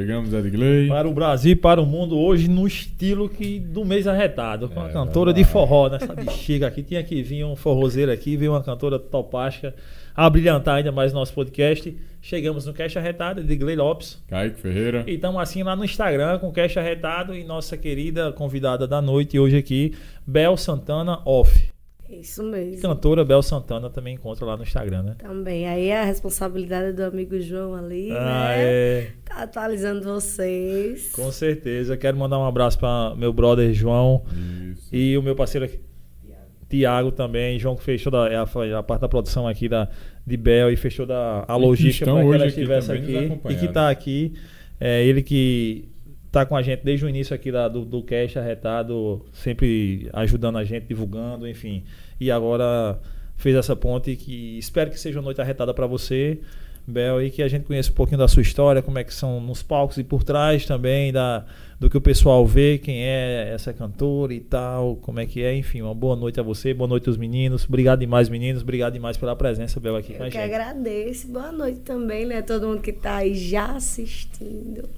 Chegamos, Edgley. Para o Brasil e para o mundo, hoje no estilo que do mês arretado. Com uma É, cantora de forró, né? Essa bexiga aqui. Tinha que vir um forrozeiro aqui, veio uma cantora topástica a brilhantar ainda mais nosso podcast. Chegamos no Cash Arretado, de Gley Lopes. Kaique Ferreira. E estamos assim lá no Instagram com o Cash Arretado e nossa querida convidada da noite hoje aqui, Bel Santana Off. Isso mesmo. Cantora Bel Santana também encontra lá no Instagram, né? Também. Aí é a responsabilidade do amigo João ali, Ah, né? é. Tá atualizando vocês. Com certeza. Quero mandar um abraço para meu brother João Isso. e o meu parceiro aqui, Tiago também. João que fechou da, é a, a parte da produção aqui da, de Bel e fechou da a E logística para que ela aqui estivesse nos aqui. E que está aqui. É ele que tá com a gente desde o início aqui da, do, do Cash Arretado, sempre ajudando a gente, divulgando, enfim. E agora fez essa ponte que espero que seja uma noite arretada para você, Bel, e que a gente conheça um pouquinho da sua história, como é que são nos palcos e por trás também da, do que o pessoal vê, quem é essa cantora e tal, como é que é, enfim, uma boa noite a você, boa noite aos meninos, obrigado demais meninos, obrigado demais pela presença, Bel, aqui com a Eu que gente. agradeço. Boa noite também, né? Todo mundo que tá aí já assistindo.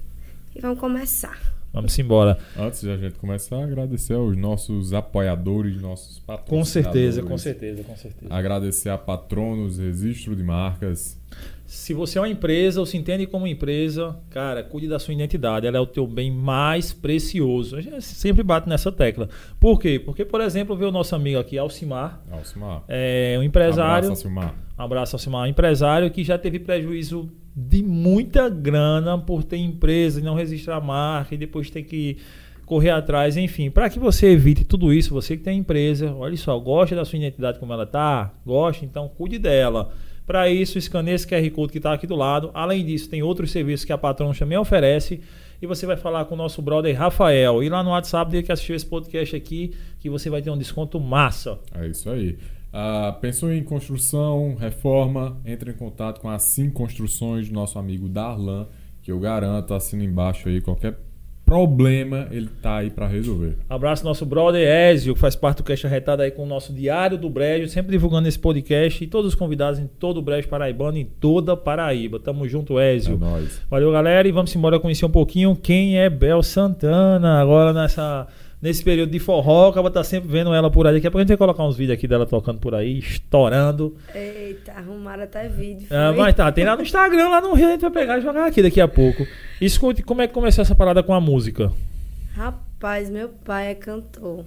E vamos começar. Vamos embora. Antes de a gente começar, agradecer aos nossos apoiadores, nossos Com patrocinadores. certeza, com certeza, com certeza. Agradecer a Patronos, Registro de Marcas. Se você é uma empresa ou se entende como empresa, cara, cuide da sua identidade. Ela é o teu bem mais precioso. A gente sempre bate nessa tecla. Por quê? Porque, por exemplo, vê o nosso amigo aqui, Alcimar, Alcimar. é um empresário. Abraço, Alcimar. Um abraço, Alcimar. Um empresário que já teve prejuízo de muita grana por ter empresa e não registrar marca e depois ter que correr atrás, enfim. Para que você evite tudo isso, você que tem empresa, olha só, gosta da sua identidade como ela tá? Gosta? Então cuide dela. Para isso, escaneie esse QR Code que está aqui do lado. Além disso, tem outros serviços que a Patrão também oferece. E você vai falar com o nosso brother Rafael. E lá no WhatsApp dele que assistiu esse podcast aqui, que você vai ter um desconto massa. É isso aí. Ah, pensou em construção, reforma? Entre em contato com a Sim Construções do nosso amigo Darlan, que eu garanto, assina embaixo aí qualquer problema, ele tá aí para resolver. Abraço nosso brother Ézio, que faz parte do Caixa Retada aí com o nosso Diário do Brejo, sempre divulgando esse podcast e todos os convidados em todo o Brejo Paraibano, em toda Paraíba. Tamo junto, É Ézio. nóis. Valeu, galera, e vamos embora conhecer um pouquinho quem é Bel Santana. Agora nessa nesse período de forró, acaba tá sempre vendo ela por aí. Daqui a pouco a gente vai colocar uns vídeos aqui dela tocando por aí, estourando. Eita, arrumaram até vídeo. Ah, mas tá, tem lá no Instagram, lá no Rio, a gente vai pegar e jogar aqui daqui a pouco. Escute, como é que começou essa parada com a música? Rapaz, meu pai é cantor.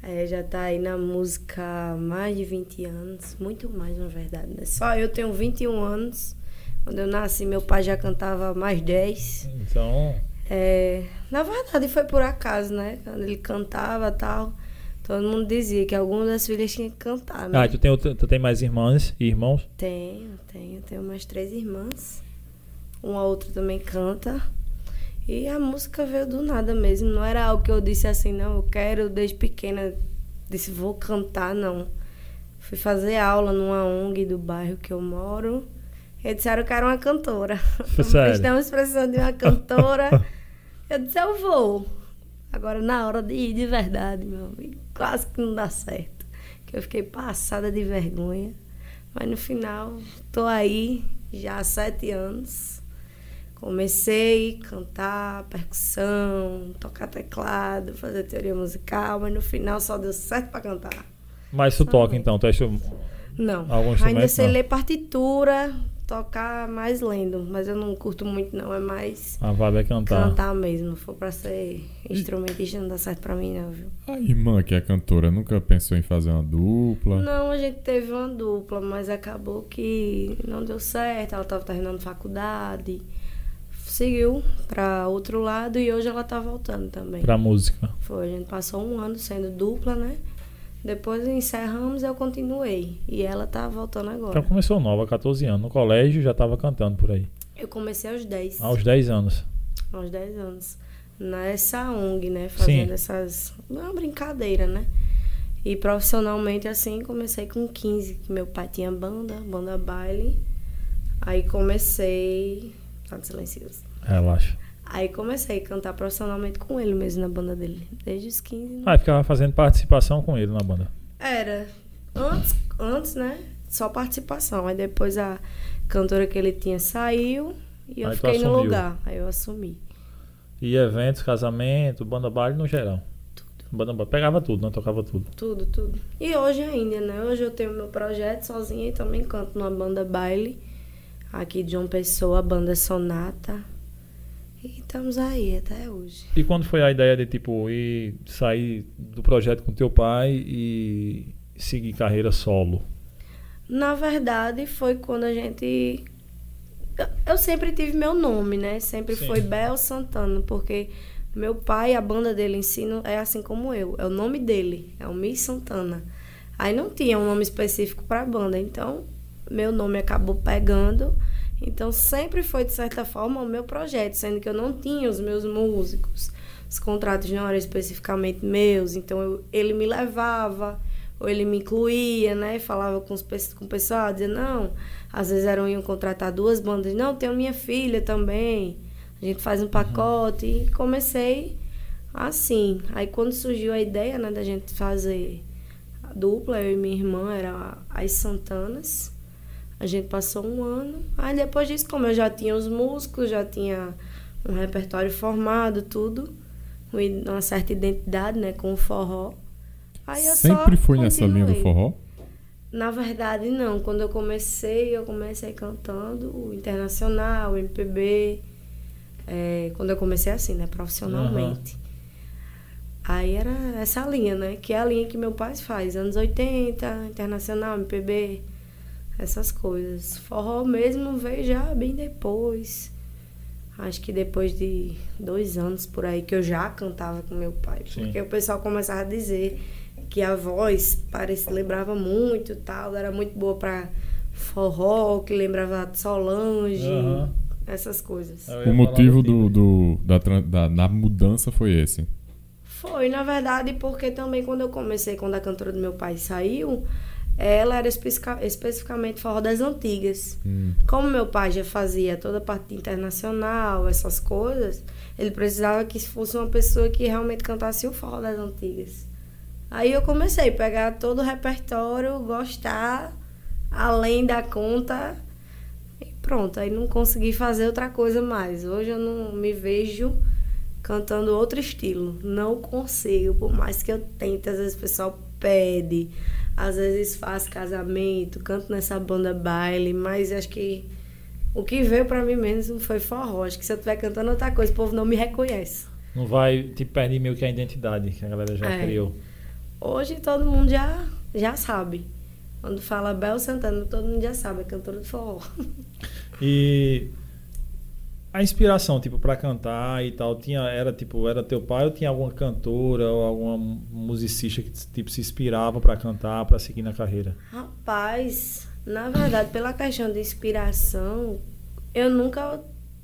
É, já tá aí na música há mais de 20 anos. Muito mais, na verdade. Né? Só eu tenho 21 anos. Quando eu nasci, meu pai já cantava mais 10. Então, É, na verdade, foi por acaso, né? Quando ele cantava e tal. Todo mundo dizia que alguma das filhas tinha que cantar, né? ah, tu tem, outra- tu tem mais irmãs e irmãos? Tenho, tenho. Tenho umas três irmãs. Uma outra também canta. E a música veio do nada mesmo. Não era algo que eu disse assim, não, eu quero desde pequena. Disse, vou cantar, não. Fui fazer aula numa ONG do bairro que eu moro. E disseram que era uma cantora. Sério? Estamos precisando de uma cantora. eu disse, eu vou. Agora, na hora de ir de verdade, meu amigo, quase que não dá certo. Que eu fiquei passada de vergonha. Mas no final, tô aí já há sete anos. Comecei a cantar percussão, tocar teclado, fazer teoria musical, mas no final só deu certo para cantar. Mas tu toca então, tu acha Não. Algum Ainda sei não? ler partitura, tocar mais lendo, mas eu não curto muito não, é mais a vibe é cantar? cantar mesmo. Se for pra ser instrumentista não dá certo pra mim não, viu? A irmã que é cantora nunca pensou em fazer uma dupla? Não, a gente teve uma dupla, mas acabou que não deu certo. Ela estava terminando faculdade, seguiu para outro lado e hoje ela tá voltando também. Pra música. Foi, a gente passou um ano sendo dupla, né? Depois encerramos e eu continuei. E ela tá voltando agora. Então começou nova, 14 anos. No colégio já tava cantando por aí. Eu comecei aos 10. Aos 10 anos. Aos 10 anos. Nessa ONG, né? Fazendo Sim. essas. Uma brincadeira, né? E profissionalmente, assim, comecei com 15, que meu pai tinha banda, banda baile. Aí comecei. Tá silencioso. Relaxa. Aí comecei a cantar profissionalmente com ele mesmo na banda dele. Desde os 15. né? Ah, ficava fazendo participação com ele na banda. Era. Antes, antes, né? Só participação. Aí depois a cantora que ele tinha saiu E eu Aí fiquei no lugar. Aí eu assumi. E eventos, casamento, banda baile no geral. Banda baile. Pegava tudo, né? Tocava tudo. Tudo, tudo. E hoje ainda, né? Hoje eu tenho meu projeto sozinha e também canto numa banda baile. Aqui de João Pessoa, a banda Sonata. E estamos aí até hoje. E quando foi a ideia de, tipo, ir sair do projeto com teu pai e seguir carreira solo? Na verdade, foi quando a gente. eu- sempre tive meu nome, né? Sempre Sim. foi Bel Santana, porque meu pai, a banda dele em si, não- é assim como eu. É o nome dele, é o Miss Santana. Aí não tinha um nome específico para a banda, então meu nome acabou pegando. Então sempre foi, de certa forma, o meu projeto, sendo que eu não tinha os meus músicos. Os contratos não eram especificamente meus, então eu- ele me levava, ou ele me incluía, né? Falava com, os, com o pessoal, dizia, não, às vezes eram iam contratar duas bandas, não, tem a minha filha também, a gente faz um pacote. E comecei assim. Aí quando surgiu a ideia, né, da gente fazer a dupla, eu e minha irmã, era as Santanas. A gente passou um ano. Aí depois disso, como eu já tinha os músicos, já tinha um repertório formado, tudo, uma certa identidade, né, com o forró. Aí eu Sempre foi nessa linha do continuei. forró? Na verdade, não. Quando eu comecei, eu comecei cantando o internacional, o MPB. É, quando eu comecei assim, né? Profissionalmente. Aí era essa linha, né? Que é a linha que meu pai faz. Anos 80, internacional, MPB, essas coisas. Forró mesmo veio já bem depois. Acho que depois de dois anos por aí que eu já cantava com meu pai. Sim. Porque o pessoal começava a dizer que a voz parece, lembrava muito e tal, era muito boa pra forró, que lembrava Solange, Aham. essas coisas. O motivo do do, do- da, da, da mudança foi esse. Foi, na verdade, porque também quando eu comecei, quando a cantora do meu pai saiu, ela era especifica- especificamente forró das antigas. Hum. Como meu pai já fazia toda a parte internacional, essas coisas, ele precisava que fosse uma pessoa que realmente cantasse o forró das antigas. Aí eu comecei a pegar todo o repertório, gostar, além da conta, e pronto. Aí não consegui fazer outra coisa mais. Hoje eu não me vejo cantando outro estilo. Não consigo, por mais que eu tente, às vezes o pessoal pede, às vezes faz casamento, canto nessa banda baile, mas acho que o que veio pra mim mesmo foi forró. Acho que se eu estiver cantando outra coisa, o povo não me reconhece. Não vai te perder meio que a identidade que a galera já É. criou. Hoje todo mundo já, já sabe. Quando fala Bel Santana, todo mundo já sabe, é cantora de forró. E a inspiração, tipo, pra cantar e tal, tinha, era tipo, era teu pai ou tinha alguma cantora ou alguma musicista que tipo se inspirava pra cantar, pra seguir na carreira? Rapaz, na verdade, pela questão de inspiração, eu nunca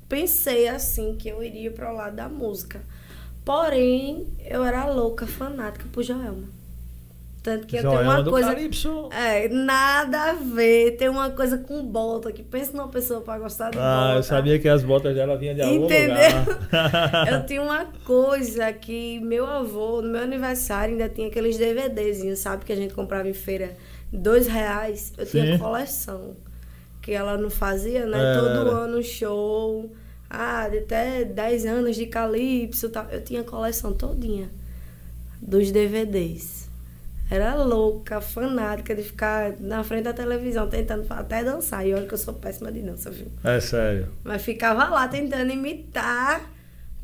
pensei assim que eu iria pro lado da música. Porém, eu era louca, fanática por Joelma. Tanto que eu tenho Joelma uma do coisa. Calypso. É, nada a ver. Tem uma coisa com bota que pensa numa pessoa pra gostar de Ah, bota. eu sabia que as botas dela vinham de algum Entendeu? lugar. Eu tinha uma coisa que meu avô, no meu aniversário, ainda tinha aqueles DVDzinhos, sabe? Que a gente comprava em feira, dois reais. Eu tinha Sim. coleção. Que ela não fazia, né? Era, Todo ano show. Ah, de até 10 anos de Calypso tal. Eu tinha coleção todinha dos DVDs. Era louca, fanática de ficar na frente da televisão tentando até dançar. E olha que eu sou péssima de dança, viu? É sério. Mas ficava lá tentando imitar.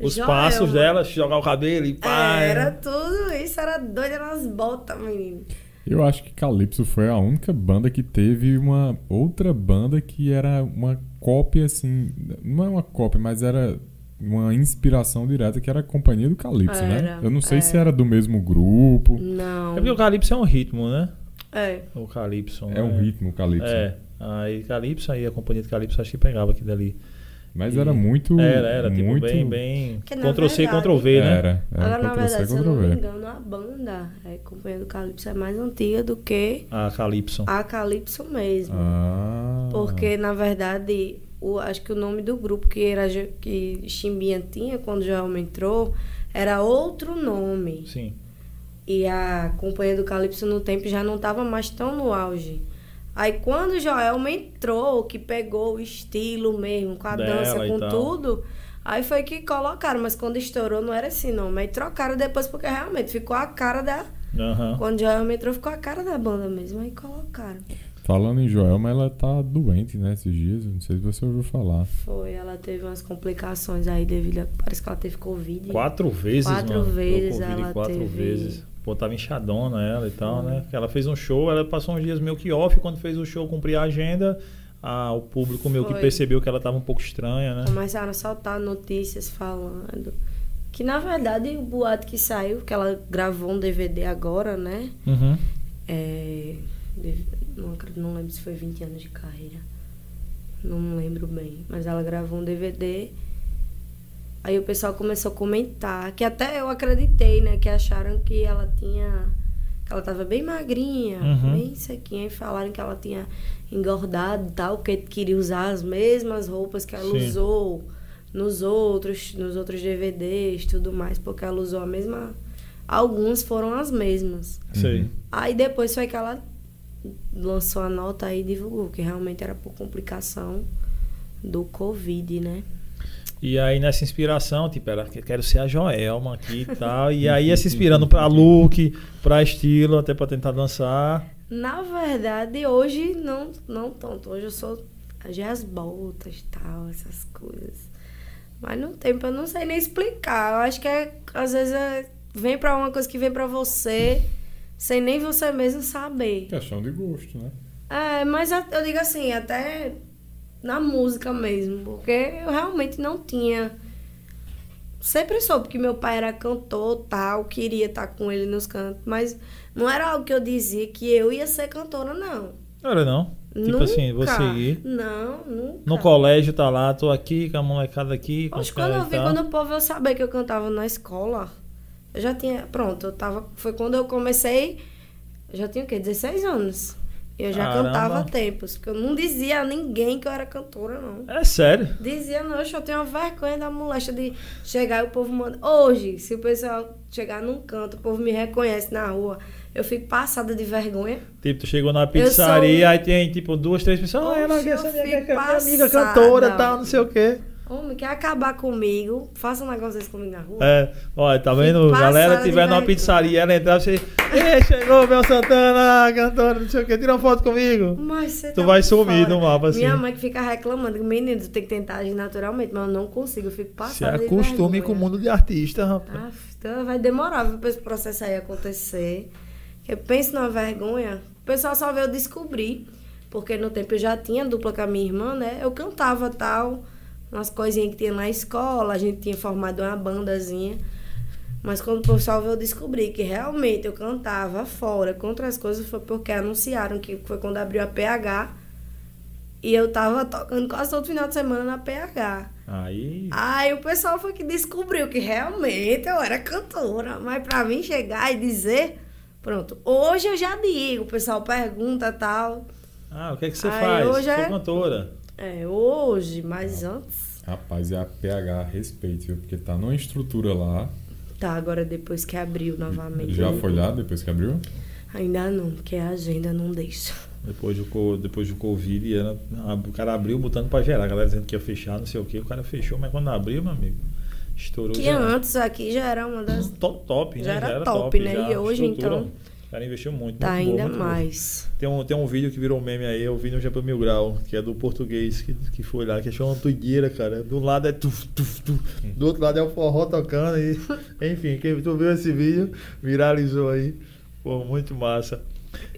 Os Joelma. passos dela, jogar o cabelo e pá. É, Era tudo isso, era doida nas botas, menino. Eu acho que Calypso foi a única banda que teve uma outra banda que era uma cópia, assim. Não é uma cópia, mas era uma inspiração direta, que era a Companhia do Calypso, né? Era, Eu não sei se era. era do mesmo grupo. Não. É porque o Calypso é um ritmo, né? É. O Calypso. É um né? ritmo, o Calypso. É. Aí Calypso, aí a companhia de Calypso acho que pegava aqui dali. Mas E- era muito. Era, era, tipo, muito... bem, bem. Que, na Ctrl C, verdade- Ctrl V, né? Era. era Agora, na verdade, se eu não me engano, a banda, a Companhia do Calypso, é mais antiga do que A Calypso. a Calypso mesmo. Ah. Porque, na verdade, o, acho que o nome do grupo que, era, que Chimbinha tinha quando o Joelma entrou era outro nome. Sim. E a Companhia do Calypso no tempo já não estava mais tão no auge. Aí quando o Joelma entrou, que pegou o estilo mesmo, com a Dela dança, com tudo, aí foi que colocaram. Mas quando estourou não era assim, não. Mas trocaram depois porque realmente ficou a cara da. Aham. Quando o Joelma entrou, ficou a cara da banda mesmo. Aí colocaram. Falando em Joelma, ela tá doente, né, esses dias. Não sei se você ouviu falar. Foi, ela teve umas complicações aí devido a. Parece que ela teve Covid. Quatro vezes, Quatro mano. vezes Covid ela quatro teve- vezes. Pô, tava inchadona ela e tal, né? Ela fez um show, ela passou uns dias meio que off. Quando fez o show, cumprir a agenda, a- o público meio que Foi. percebeu que ela tava um pouco estranha, né? Começaram a soltar notícias falando. Que na verdade o boato que saiu, que ela gravou um DVD agora, né? Uhum. É, não, não lembro se foi 20 anos de carreira. Não lembro bem. Mas ela gravou um DVD. Aí o pessoal começou a comentar. Que até eu acreditei, né? Que acharam que ela tinha. Que ela tava bem magrinha, Uhum. bem sequinha. E falaram que ela tinha engordado e tal. Que queria usar as mesmas roupas que ela Sim. usou nos outros, nos outros DVDs tudo mais. Porque ela usou a mesma. Alguns foram as mesmas. Uhum. Aí depois foi que ela lançou a nota aí e divulgou que realmente era por complicação do Covid, né? E aí nessa inspiração, tipo, era que quero ser a Joelma aqui e tal. E aí ia se inspirando pra look, pra estilo, até pra tentar dançar. Na verdade, hoje não, não tanto. Hoje eu sou já as botas e tal, essas coisas. Mas no tempo eu não sei nem explicar. Eu acho que é, às vezes é- vem pra uma coisa que vem pra você, sem nem você mesmo saber. Questão de gosto, né? É, mas eu digo assim, até na música mesmo, porque eu realmente não tinha. Sempre soube que meu pai era cantor, tal, queria estar com ele nos cantos, mas não era algo que eu dizia que eu ia ser cantora, não. Não era não. Tipo Nunca. assim, vou seguir. Não, nunca. No colégio tá lá, tô aqui com a molecada aqui. Com Oxe, os quando eu vi, quando o povo eu sabia que eu cantava na escola, eu já tinha. Pronto, eu tava. Foi quando eu comecei. Eu já tinha o quê? 16 anos. Eu já Caramba. cantava há tempos. Porque eu não dizia a ninguém que eu era cantora, não. É sério? Dizia, não, eu tenho uma vergonha da moléstia de chegar e o povo manda. Hoje, se o pessoal chegar num canto, o povo me reconhece na rua, eu fico passada de vergonha. Tipo, tu chegou na pizzaria, sou- aí tem tipo duas, três pessoas. Ah, ela essa eu minha, fico minha amiga cantora tal, não sei o quê. Homem, quer acabar comigo? Faça um negócio desse comigo na rua. É, olha, tá vendo? Galera, passada de tiver numa pizzaria, ela entrar, você. Ei, chegou, Bel Santana, cantora, não sei o quê, tira uma foto comigo. Mas você Tu tá vai sumir fora. no mapa, assim. Minha mãe que fica reclamando, menino, tu tem que tentar agir naturalmente, mas eu não consigo, eu fico Se passada de acostume com o mundo de artista, rapaz. Ah, então vai demorar pra esse processo aí acontecer. Eu penso numa vergonha. O pessoal só veio descobrir. Porque no tempo eu já tinha dupla com a minha irmã, né? Eu cantava tal, umas coisinhas que tinha na escola, a gente tinha formado uma bandazinha. Mas quando o pessoal veio descobrir que realmente eu cantava fora contra as coisas, foi porque anunciaram que foi quando abriu a PH. E eu tava tocando quase todo final de semana na PH. Aí. Aí o pessoal foi que descobriu que realmente eu era cantora. Mas pra mim chegar e dizer, pronto, hoje eu já digo, o pessoal pergunta tal. Ah, o que é que você Aí, faz? hoje Sou é- cantora. É, hoje, mas antes. Rapaz, é a PH respeito, viu? Porque tá numa estrutura lá. Tá, agora depois que abriu novamente. Já eu- foi lá depois que abriu? Ainda não, porque a agenda não deixa. Depois do, depois do Covid, era, a- o cara abriu botando pra gerar. A galera dizendo que ia fechar, não sei o que. O cara fechou, mas quando abriu, meu amigo, estourou. Que geral. antes aqui já era uma das. Top, top, né? Já era top, né? E hoje, estrutura. então, cara investiu muito. Tá muito bom, ainda muito bom. mais. Tem um, tem um vídeo que virou meme aí, eu vi no Japão Mil Grau, que é do português, que, que foi lá, que achou uma doideira, cara. Do lado é tuf, tuf, tuf, do outro lado é o forró tocando e. Enfim, quem tu viu esse vídeo, viralizou aí. Pô, muito massa.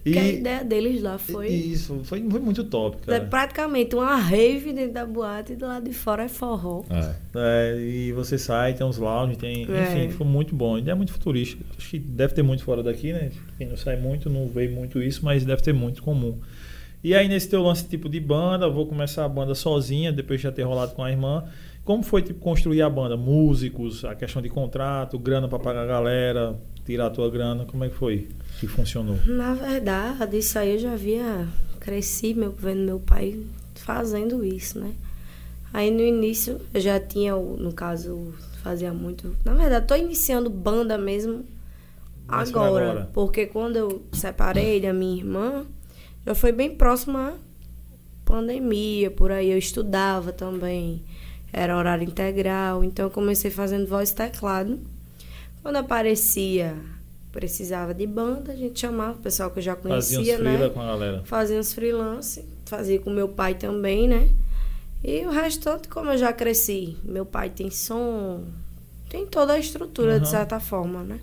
E, Que a ideia deles lá foi. Isso, foi, foi muito top, É cara. praticamente uma rave dentro da boate e do lado de fora é forró. É. É, e você sai, tem uns lounge, tem. É. Enfim, foi muito bom. Ainda é muito futurístico. Acho que deve ter muito fora daqui, né? Quem não sai muito, não vê muito isso, mas deve ter muito comum. E aí, nesse teu lance tipo de banda, vou começar a banda sozinha, depois de já ter rolado com a irmã. Como foi tipo, construir a banda? Músicos, a questão de contrato, grana pra pagar a galera, tirar a tua grana, como é que foi que funcionou? Na verdade, isso aí eu já havia cresci meu, vendo meu pai fazendo isso, né? Aí no início eu já tinha, no caso, fazia muito. Na verdade, tô iniciando banda mesmo agora, agora. Porque quando eu separei da minha irmã, já foi bem próximo à pandemia, por aí eu estudava também. Era horário integral, então eu comecei fazendo voz e teclado. Quando aparecia, precisava de banda, a gente chamava o pessoal que eu já conhecia, Fazia uns né? com a galera. Fazia uns freelance, fazia com meu pai também, né? E o restante, como eu já cresci, meu pai tem som, tem toda a estrutura, Uhum. de certa forma, né?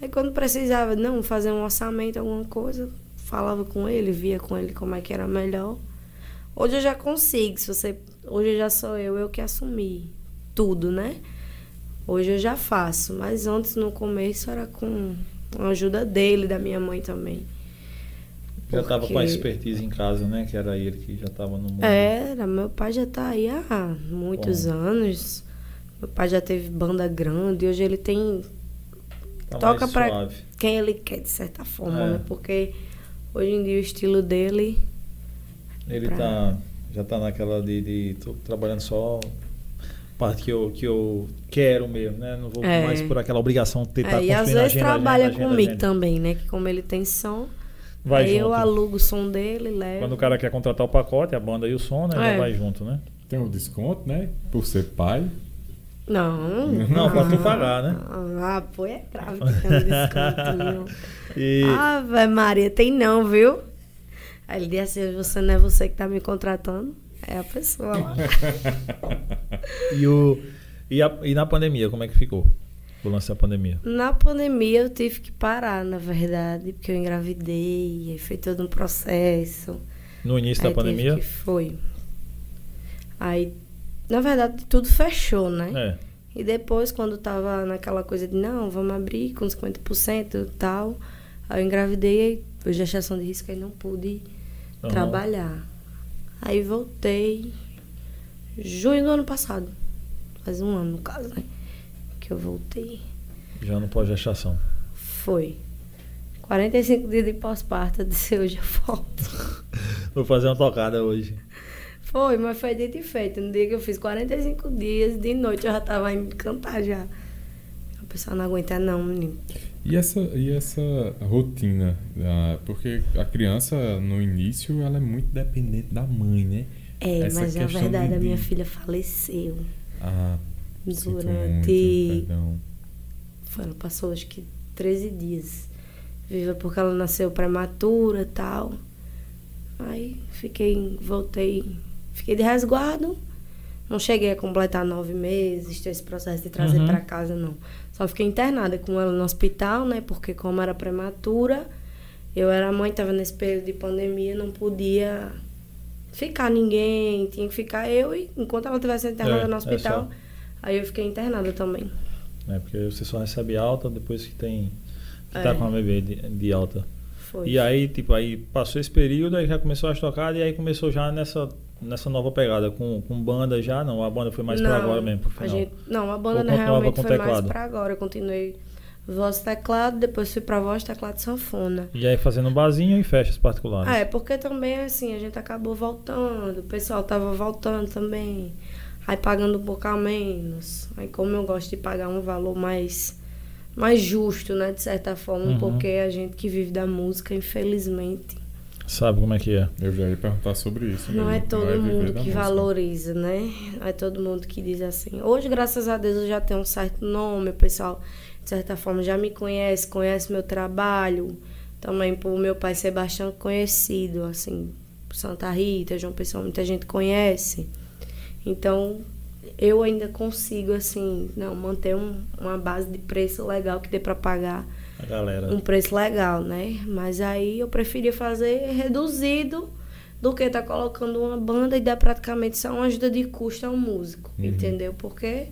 Aí quando precisava, não, fazer um orçamento, alguma coisa, falava com ele, via com ele como é que era melhor. Hoje eu já consigo, se você. Hoje já sou eu, eu que assumi tudo, né? Hoje eu já faço, mas antes no começo era com a ajuda dele, da minha mãe também. Já tava com a expertise em casa, né? Que era ele que já tava no mundo. Era, meu pai já tá aí há muitos Bom. anos. Meu pai já teve banda grande, hoje ele tem Tá toca suave. quem ele quer, de certa forma, É. né? Porque hoje em dia o estilo dele. Ele pra- tá, já tá naquela de, de tô trabalhando só parte que eu, que eu quero mesmo, né? Não vou É. mais por aquela obrigação de tentar É, e às vezes agenda, trabalha agenda, agenda, comigo também, né? Que como ele tem som, Vai aí eu junto. alugo o som dele, levo. Quando o cara quer contratar o pacote, a banda e o som, né? Já É. vai junto, né? Tem um desconto, né? Por ser pai. Não. Não, pra tu pagar, né? Ah, pô, é grave que tem um descontinho. E Ave Maria, tem não, viu? Aí ele disse assim, você não é você que tá me contratando? É a pessoa lá. E, o, e, a- e na pandemia, como é que ficou? O lance da pandemia. Na pandemia eu tive que parar, na verdade, porque eu engravidei, aí foi todo um processo. No início aí da pandemia? Que foi. Aí, na verdade, tudo fechou, né? É. E depois, quando tava naquela coisa de não, vamos abrir com 50% e tal, aí eu engravidei, por gestação de risco, aí não pude Aham. trabalhar. Aí voltei junho do ano passado. Faz um ano, no caso, né? Que eu voltei. Já no pós-gestação. Foi. 45 dias de pós-parto, eu disse, hoje eu volto. Vou fazer uma tocada hoje. Foi, mas foi dito e feito. No dia que eu fiz 45 dias, de noite eu já tava indo cantar já. O pessoal não aguenta não, menino. E essa, e essa rotina? ah, porque a criança, no início, ela é muito dependente da mãe, né? É, Essa mas na verdade de- a minha filha faleceu. Ah, muito, Durante. perdão. Foi, ela passou acho que 13 dias. Viva porque ela nasceu prematura e tal. Aí fiquei, voltei, fiquei de resguardo. Não cheguei a completar nove meses, ter esse processo de trazer Uhum. pra casa, não. Só fiquei internada com ela no hospital, né? Porque como era prematura, eu era mãe, tava nesse período de pandemia, não podia ficar ninguém, tinha que ficar eu e enquanto ela estivesse internada É, no é hospital, só. aí eu fiquei internada também. Né? Porque você só recebe alta depois que tem. Que É. tá com a bebê de, de alta. Foi. E aí, tipo, aí passou esse período, aí já começou as tocadas e aí começou já nessa, nessa nova pegada. Com, com banda já, não. A banda foi mais pra Não, agora mesmo, pro A final. gente, não, a banda né, realmente foi mais teclado? pra agora. Eu continuei voz teclado, depois fui pra voz, teclado sanfona. E aí fazendo um barzinho e festas particulares. Ah, é, porque também, assim, a gente acabou voltando, o pessoal tava voltando também, aí pagando um pouco a menos. Aí como eu gosto de pagar um valor mais, mais justo, né, de certa forma, Uhum. porque a gente que vive da música, infelizmente, Sabe como é que é? Eu já ia perguntar sobre isso. não mesmo, é todo vai mundo que música. valoriza, né? Não é todo mundo que diz assim. Hoje, graças a Deus, eu já tenho um certo nome, o pessoal, de certa forma, já me conhece, conhece meu trabalho. Também por meu pai ser bastante conhecido, assim, Santa Rita, João Pessoa, muita gente conhece. Então, eu ainda consigo, assim, não, manter um- uma base de preço legal que dê para pagar A galera. um preço legal, né? Mas aí eu preferia fazer reduzido do que estar colocando uma banda e dar praticamente só uma ajuda de custo ao músico, Uhum. entendeu? Porque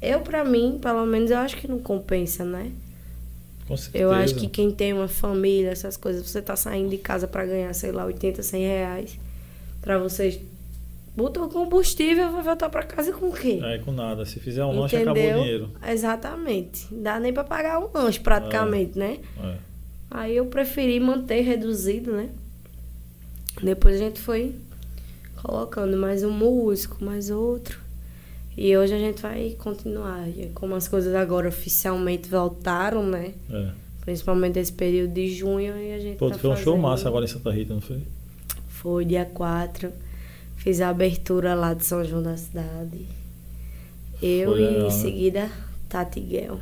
eu, pra mim, pelo menos, eu acho que não compensa, né? Com certeza. Eu acho que quem tem uma família, essas coisas, você tá saindo de casa pra ganhar, sei lá, 80, 100 reais, pra vocês botar o combustível, vai voltar pra casa com o quê? Aí com nada. Se fizer um lanche, acabou o dinheiro. Exatamente. Não dá nem pra pagar um lanche, praticamente, né? É. Aí eu preferi manter reduzido, né? Depois a gente foi colocando mais um músico, mais outro. E hoje a gente vai continuar. Como as coisas agora oficialmente voltaram, né? É. Principalmente esse período de junho e a gente Pô, tá foi um show fazendo. massa agora em Santa Rita, não foi? Foi dia 4. Fiz a abertura lá de São João da Cidade. Eu Foi e legal, em né? seguida Tati Guel.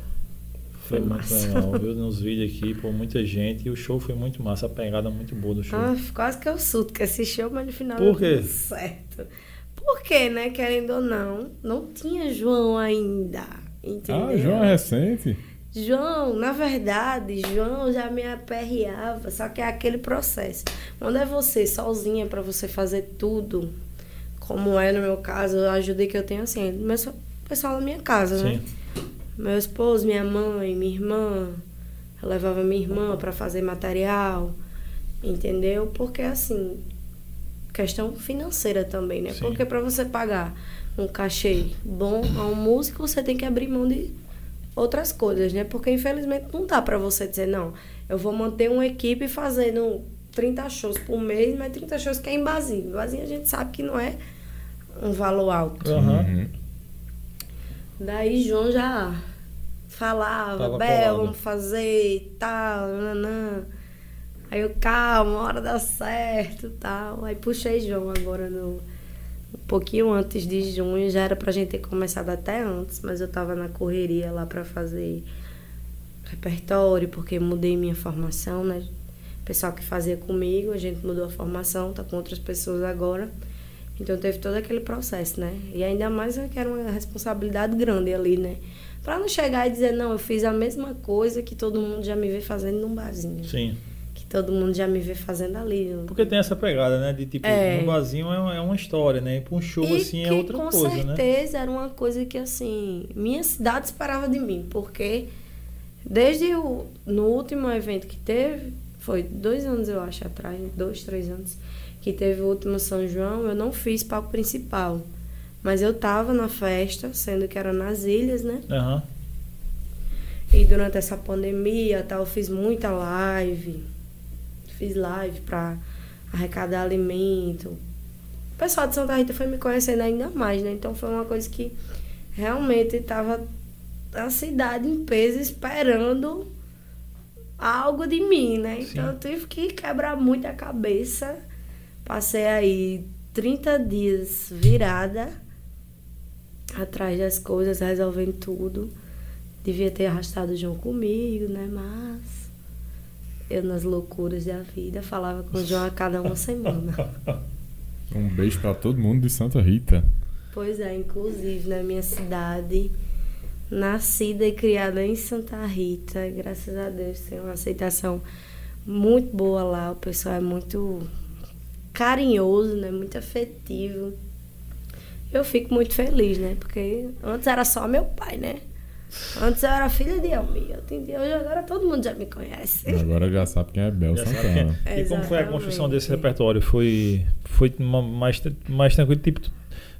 Foi muito massa. legal, viu? Nos vídeos aqui, pô, muita gente. E o show foi muito massa, a pegada muito boa do show. Ah, quase que eu surto com esse show, mas no final Por quê? certo. Porque, né, querendo ou não, não tinha João ainda. Entendeu? Ah, João é recente. João, na verdade, João já me aperreava, só que é aquele processo. Quando é você sozinha para você fazer tudo, como é no meu caso, a ajuda que eu tenho assim, meu so- pessoal da minha casa, né? Sim. Meu esposo, minha mãe, minha irmã. Eu levava minha irmã para fazer material, entendeu? Porque assim, questão financeira também, né? Sim. Porque para você pagar um cachê bom a um músico, você tem que abrir mão de outras coisas, né? Porque infelizmente não dá para você dizer, não, eu vou manter uma equipe fazendo 30 shows por mês, mas 30 shows que é em Basinho. Basinho a gente sabe que não é um valor alto. Uhum. Daí João já falava, Tava Bel, colado. vamos fazer e tal, nanã. Aí eu, calma, uma hora dá certo e tal. Aí puxei João agora no. Um pouquinho antes de junho, já era pra gente ter começado até antes, mas eu tava na correria lá pra fazer repertório, porque mudei minha formação, né? O pessoal que fazia comigo, a gente mudou a formação, tá com outras pessoas agora. Então teve todo aquele processo, né? E ainda mais é que era uma responsabilidade grande ali, né? Pra não chegar e dizer, não, eu fiz a mesma coisa que todo mundo já me vê fazendo num barzinho. Sim. Que todo mundo já me vê fazendo ali. Porque tem essa pegada, né? De tipo, É. um barzinho é, uma- é uma história, né? E pra um show e assim é que, outra com coisa, né? certeza era uma coisa que assim minha cidade esperava de mim porque desde o no último evento que teve foi dois anos eu acho atrás dois três anos que teve o último São João eu não fiz palco principal mas eu tava na festa sendo que era nas ilhas né Aham. e durante essa pandemia tal, eu fiz muita live. Fiz live para arrecadar alimento. O pessoal de Santa Rita foi me conhecendo ainda mais, né? Então foi uma coisa que realmente estava a cidade em peso esperando algo de mim, né? Então Sim. eu tive que quebrar muito a cabeça. Passei aí 30 dias virada atrás das coisas, resolvendo tudo. Devia ter arrastado o João comigo, né? Mas eu nas loucuras da vida falava com o João a cada uma semana. Um beijo pra todo mundo de Santa Rita. Pois é, inclusive na minha cidade, nascida e criada em Santa Rita, graças a Deus tem uma aceitação muito boa lá. O pessoal é muito carinhoso, né? Muito afetivo. Eu fico muito feliz, né? Porque antes era só meu pai, né? Antes eu era filha de Elmi. Hoje agora todo mundo já me conhece. Agora já sabe quem é Bel Santana. quem é. E como foi a construção desse repertório? Foi, foi ma- mais, mais tranquilo? Tipo, tu,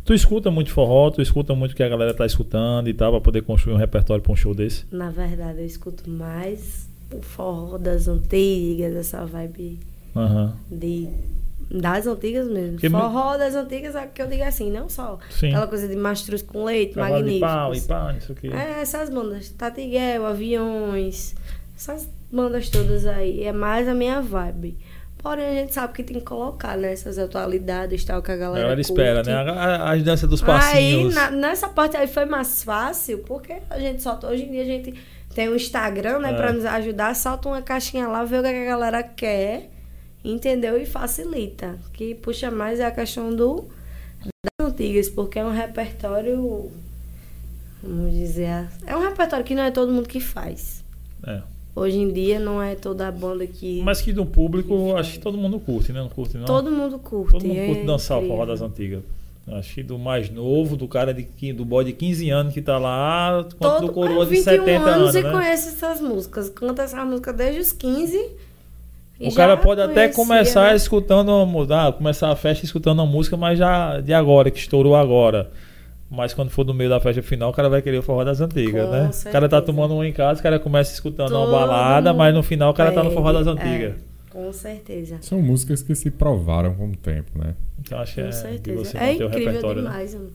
tu escuta muito forró, tu escuta muito o que a galera tá escutando e tal, pra poder construir um repertório pra um show desse? Na verdade, eu escuto mais o forró das antigas, essa vibe Aham. de das antigas mesmo. Porque Forró das antigas é que eu digo assim, não só Sim. aquela coisa de mastruz com leite, Cavalo de pau e magníficos. pá, isso aqui. É, essas bandas, Tatiguel, Aviões, essas bandas todas aí, é mais a minha vibe. Porém, a gente sabe que tem que colocar, né, essas atualidades tal que a A galera galera espera, curte. né? As danças dos Aí, passinhos. na- nessa parte aí foi mais fácil, porque a gente solta. Hoje em dia a gente tem o Instagram, né, É. pra nos ajudar, solta uma caixinha lá, vê o que a galera quer, entendeu? E facilita. Que puxa mais é a questão do das antigas, porque é um repertório. Vamos dizer. É um repertório que não é todo mundo que faz. É. Hoje em dia não é toda a banda que. Mas que do público, acho que todo mundo curte, né? Não curte, não? todo mundo curte. Todo mundo curte é dançar o forró das antigas. Acho que do mais novo, do cara de, do boy de 15 anos que tá lá, quanto Todo, do coroa é, de 21 70 anos anos, e né? conhece essas músicas. Canta essa música desde os 15. E O cara pode até conhecia, começar né? escutando uma mudar, começar a festa escutando uma música, mas já de agora, que estourou agora. Mas quando for no meio da festa final, o cara vai querer o forró das antigas, Com né? O cara certeza. tá tomando um em casa, o cara começa escutando uma Todo balada, mas no final o cara tá no forró das antigas. é, com certeza. São músicas que se provaram com o tempo, né? Então acho que Com é certeza. você É incrível né? demais. mano.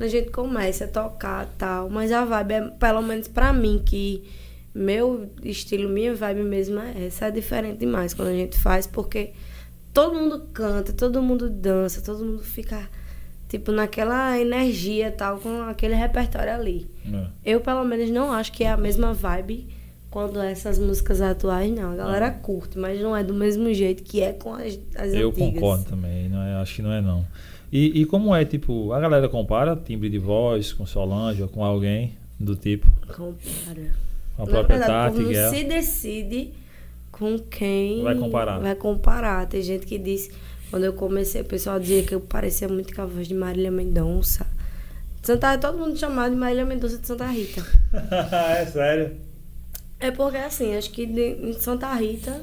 A gente começa a tocar tal, mas a vibe é, pelo menos pra mim, que meu estilo, minha vibe mesmo é essa. É diferente demais quando a gente faz, porque todo mundo canta, todo mundo dança, todo mundo fica, tipo, naquela energia tal, com aquele repertório ali. É. Eu, pelo menos, não acho que é a mesma vibe quando essas músicas atuais, não. A galera curte, mas não é do mesmo jeito que é com as, as Eu antigas. concordo também, não é, acho que não é não. E, e como é, tipo, a galera compara timbre de voz com Solange ou com alguém do tipo, Compara. Com a própria verdade, o Tati, povo não se decide com quem Vai comparar. vai comparar. Tem gente que diz, quando eu comecei, o pessoal dizia que eu parecia muito com a voz de Marília Mendonça. Santa, todo mundo chamava de Marília Mendonça de Santa Rita. é sério? É porque assim, acho que de- em Santa Rita,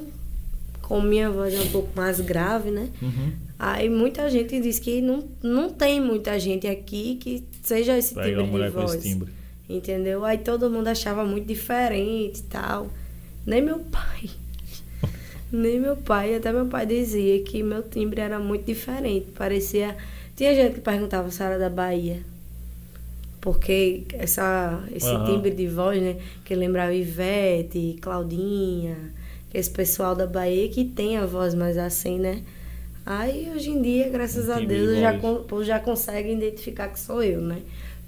com minha voz é um pouco mais grave, né? Uhum. Aí muita gente diz que não, não tem muita gente aqui que seja esse Pega uma de mulher com voz. esse timbre. Entendeu? Aí todo mundo achava muito diferente e tal. Nem meu pai. Nem meu pai. Até meu pai dizia que meu timbre era muito diferente. Parecia. Tinha gente que perguntava se era da Bahia. Porque essa, esse Aham. timbre de voz, né? Que lembrava Ivete, Claudinha, esse pessoal da Bahia que tem a voz mais assim, né? Aí hoje em dia, graças a Deus, de já, con- já consegue identificar que sou eu, né?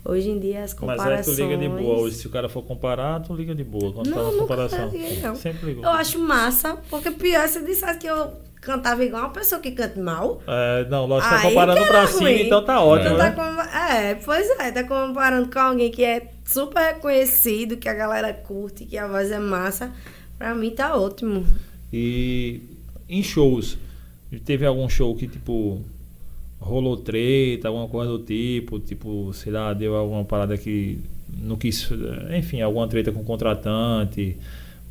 Hoje em dia as Mas comparações. aí tu liga de boa. Hoje, se o cara for comparar, tu liga de boa. Quando tá Não, na nunca comparação. liguei, não. Sempre ligou. Eu acho massa, porque pior se dissesse que eu cantava igual uma pessoa que canta mal. É, não, lógico, tá Aí comparando pra era cima, ruim. então tá ótimo, Então tá né? com- É, pois é, tá comparando com alguém que é super reconhecido, que a galera curte, que a voz é massa. Pra mim tá ótimo. E em shows, teve algum show que, tipo, rolou treta, alguma coisa do tipo, tipo, sei lá, deu alguma parada que não quis, enfim, alguma treta com o contratante,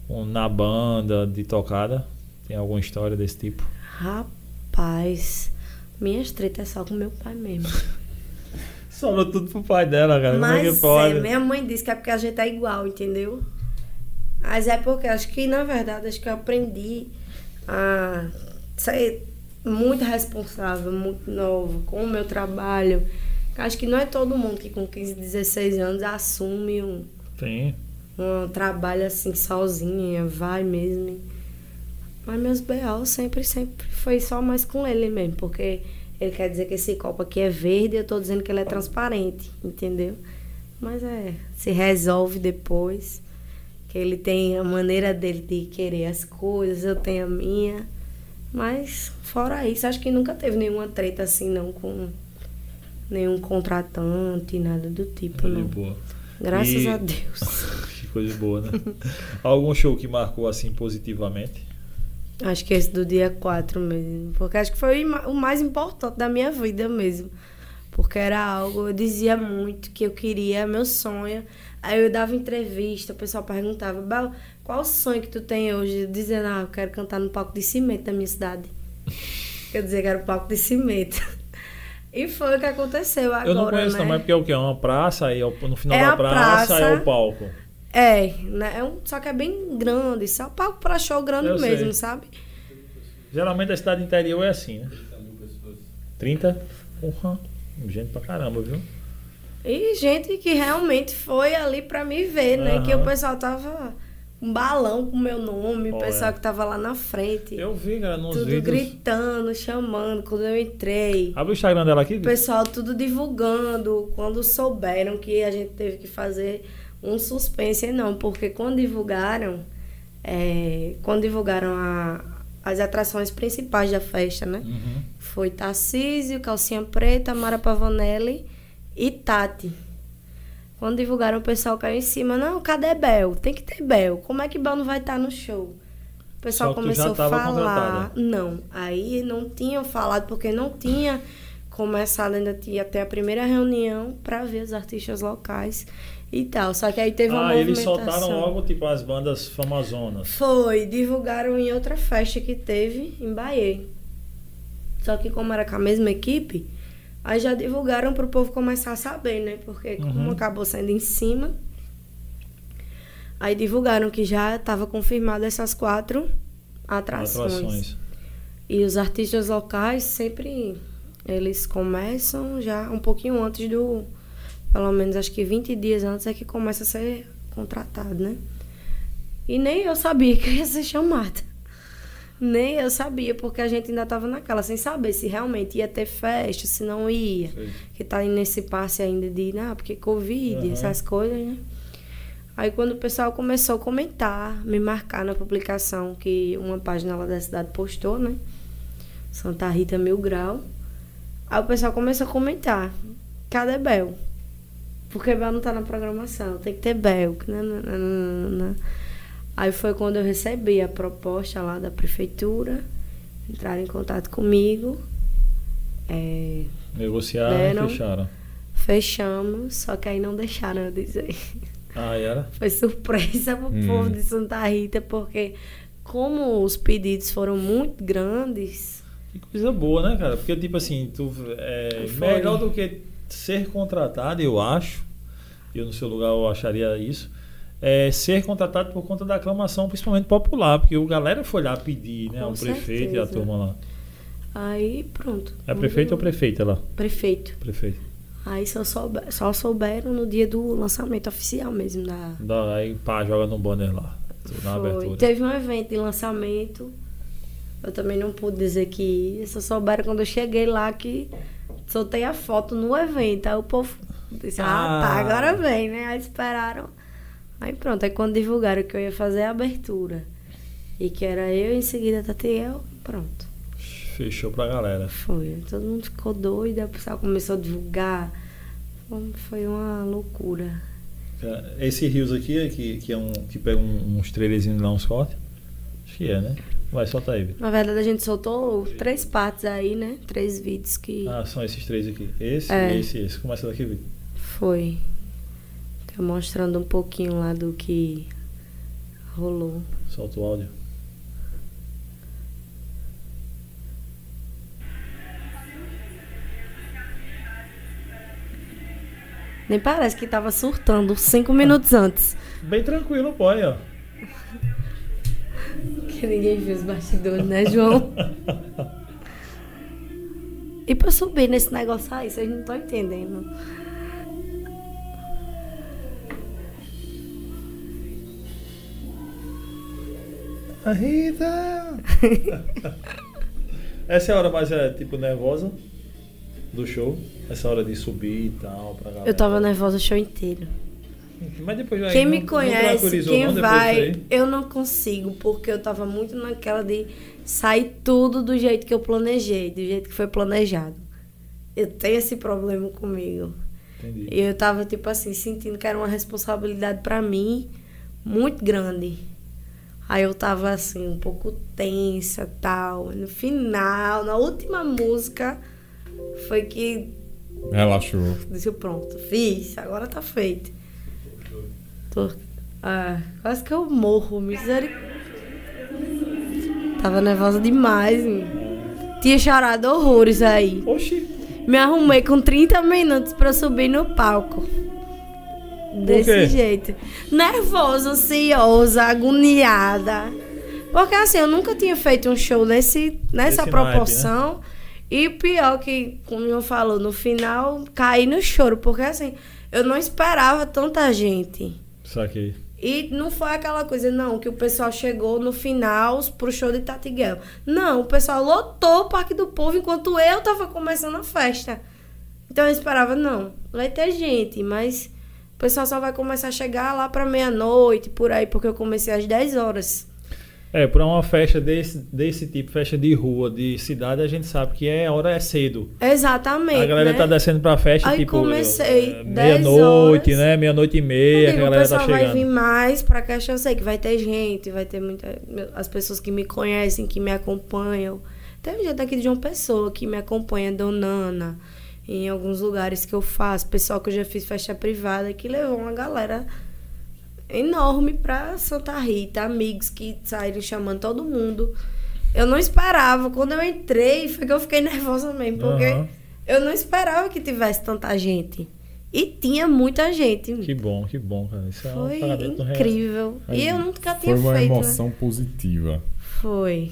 um- na banda de tocada? Tem alguma história desse tipo? Rapaz, minhas tretas é só com meu pai mesmo. Sobrou tudo pro pai dela, cara. Como é Mas que pode? é, minha mãe disse que é porque a gente é igual, entendeu? Mas é porque acho que, na verdade, acho que eu aprendi a ser muito responsável, muito nova com o meu trabalho. Acho que não é todo mundo que com 15, 16 anos assume um, Tem. um trabalho assim sozinha, vai mesmo. Mas meus B.O. sempre, sempre foi só mais com ele mesmo, porque ele quer dizer que esse copo aqui é verde e eu tô dizendo que ele é transparente, entendeu? Mas é, se resolve depois, que ele tem a maneira dele de querer as coisas, eu tenho a minha. Mas fora isso, acho que nunca teve nenhuma treta assim não com nenhum contratante, nada do tipo, De não. boa. Graças E- a Deus. Que coisa boa, né? Algum show que marcou assim positivamente? Acho que esse do dia 4 mesmo. Porque acho que foi o ma- o mais importante da minha vida mesmo. Porque era algo, eu dizia muito que eu queria, meu sonho. Aí eu dava entrevista, o pessoal perguntava, qual o sonho que tu tem hoje? Dizia, ah, eu quero cantar no palco de cimento da minha cidade. Eu dizia que era o palco de cimento. E foi o que aconteceu agora, Eu não conheço né? não, mas porque é o quê? É uma praça, aí ao- no final É da praça, praça. é o palco. É, né? É um, só que é bem grande. Só um palco pra show grande Eu mesmo, sei. sabe? Geralmente a cidade interior é assim, né? 30? Porra, gente pra caramba, viu? E gente que realmente foi ali pra me ver, né? Que o pessoal tava um balão com o meu nome, o Olha. pessoal que tava lá na frente. Eu vi, cara, nos tudo vídeos. gritando, chamando quando eu entrei. Abre o Instagram dela aqui, O pessoal tudo divulgando. Quando souberam que a gente teve que fazer um suspense, não, porque quando divulgaram, é, quando divulgaram a- as atrações principais da festa, né? Uhum. Foi Tarcísio, Calcinha Preta, Mara Pavanelli e Tati. Quando divulgaram, o pessoal caiu em cima. Não, cadê Bel? Tem que ter Bel. Como é que Bel não vai estar no show? O pessoal começou a falar. contratada. Não, aí não tinham falado, porque não tinha começado, ainda tinha até a primeira reunião para ver os artistas locais e tal. Só que aí teve uma Ah, eles soltaram logo, tipo, as bandas famazonas. Foi, divulgaram em outra festa que teve em Bahia. Só que como era com a mesma equipe, aí já divulgaram pro povo começar a saber, né? Porque como Uhum. acabou sendo em cima, aí divulgaram que já estava confirmado essas quatro atrações. Atrações. E os artistas locais sempre eles começam já um pouquinho antes do pelo menos acho que 20 dias antes é que começa a ser contratado, né? E nem eu sabia que ia ser chamada. Nem eu sabia, porque a gente ainda estava naquela, sem saber se realmente ia ter festa, se não ia. Sei. Que tá nesse passe ainda de, ah, porque Covid, Aham. essas coisas, né? Aí quando o pessoal começou a comentar, me marcar na publicação que uma página lá da cidade postou, né? Santa Rita Mil Grau. Aí o pessoal começou a comentar, cadê Bel? Porque Bel não tá na programação, tem que ter Bel. que nananana. Aí foi quando eu recebi a proposta lá da prefeitura, entraram em contato comigo. É, Negociaram Deram. e fecharam. fechamos, só que aí não deixaram eu dizer. Ah, era? Foi surpresa pro Hum. povo de Santa Rita, porque como os pedidos foram muito grandes, Que coisa boa, né, cara? Porque, tipo assim, tu, é, Foi. melhor do que ser contratado, eu acho, eu no seu lugar eu acharia isso, é ser contratado por conta da aclamação, principalmente popular, porque o galera foi lá pedir, né? Com o prefeito e a certeza. turma lá. aí pronto. É prefeito ou prefeita lá? Prefeito. Prefeito. Aí só, soube- só souberam no dia do lançamento oficial mesmo da. Dá, aí pá, joga no banner lá, na Foi. abertura. Teve um evento de lançamento. Eu também não pude dizer que ia. Só souberam quando eu cheguei lá que soltei a foto no evento. Aí o povo disse, ah, Ah. tá, agora vem, né? Aí esperaram. Aí pronto, aí quando divulgaram que eu ia fazer a abertura e que era eu, em seguida Tatiel, pronto. Fechou pra galera. Foi. Todo mundo ficou doido, o pessoal começou a divulgar. Foi uma loucura. Esse Rios aqui, é que, que é um que pega um- uns trailerzinhos lá, uns cortes? Acho que é, né? Vai, solta aí, Vitor. Na verdade, a gente soltou três partes aí, né? Três vídeos que Ah, são esses três aqui. Esse, É. esse e esse. Começa daqui, Vitor. foi. Tá mostrando um pouquinho lá do que rolou. Solta o áudio. Nem parece que tava surtando cinco minutos antes. Bem tranquilo, pô, aí, ó. Que ninguém viu os bastidores, né, João? E pra subir nesse negócio aí, vocês não estão entendendo. Rita! Essa é a hora mais, é, tipo, nervosa do show. Essa hora de subir e tal, pra galera. Eu tava nervosa o show inteiro. Mas depois Quem não- me não conhece, quem não vai, eu não consigo, porque eu tava muito naquela de sair tudo do jeito que eu planejei, do jeito que foi planejado. Eu tenho esse problema comigo. Entendi. E eu tava, tipo assim, sentindo que era uma responsabilidade pra mim muito grande. Aí eu tava, assim, um pouco tensa tal. No final, na última música, foi que Relaxou. disse, pronto, fiz, agora tá feito. Tô, ah, quase que eu morro, misericórdia. Tava nervosa demais, menino. Tinha chorado horrores aí. Oxi! Me arrumei com 30 minutos pra subir no palco. Desse jeito. Nervosa, ansiosa, agoniada. Porque assim, eu nunca tinha feito um show nesse, nessa Nesse proporção. E pior que, como eu falou, no final caí no choro. Porque assim, eu não esperava tanta gente. Saquei. E não foi aquela coisa, não, que o pessoal chegou no final pro show de Tatiguel. Não, o pessoal lotou o Parque do Povo enquanto eu tava começando a festa. Então eu esperava, não, vai ter gente, mas o pessoal só vai começar a chegar lá pra meia-noite, por aí, porque eu comecei às 10 horas. É, pra uma festa desse, desse tipo, festa de rua, de cidade, a gente sabe que é, a hora é cedo. Exatamente. a galera né? tá descendo pra festa, Aí tipo, comecei é, 10 meia-noite, né? Meia-noite e meia, que digo, a galera tá pessoal vai vir chegando. mais pra caixa, eu sei que vai ter gente, vai ter muita. As pessoas que me conhecem, que me acompanham. Tem gente aqui de João Pessoa que me acompanha, Donana, em alguns lugares que eu faço, pessoal que eu já fiz festa privada, que levou uma galera enorme pra Santa Rita, amigos que saíram chamando todo mundo. Eu não esperava, quando eu entrei, foi que eu fiquei nervosa mesmo, porque Aham. eu não esperava que tivesse tanta gente. E tinha muita gente. Que bom, que bom, cara. Isso é Foi re- incrível. E eu nunca tinha Foi uma feito. né? emoção positiva. Foi.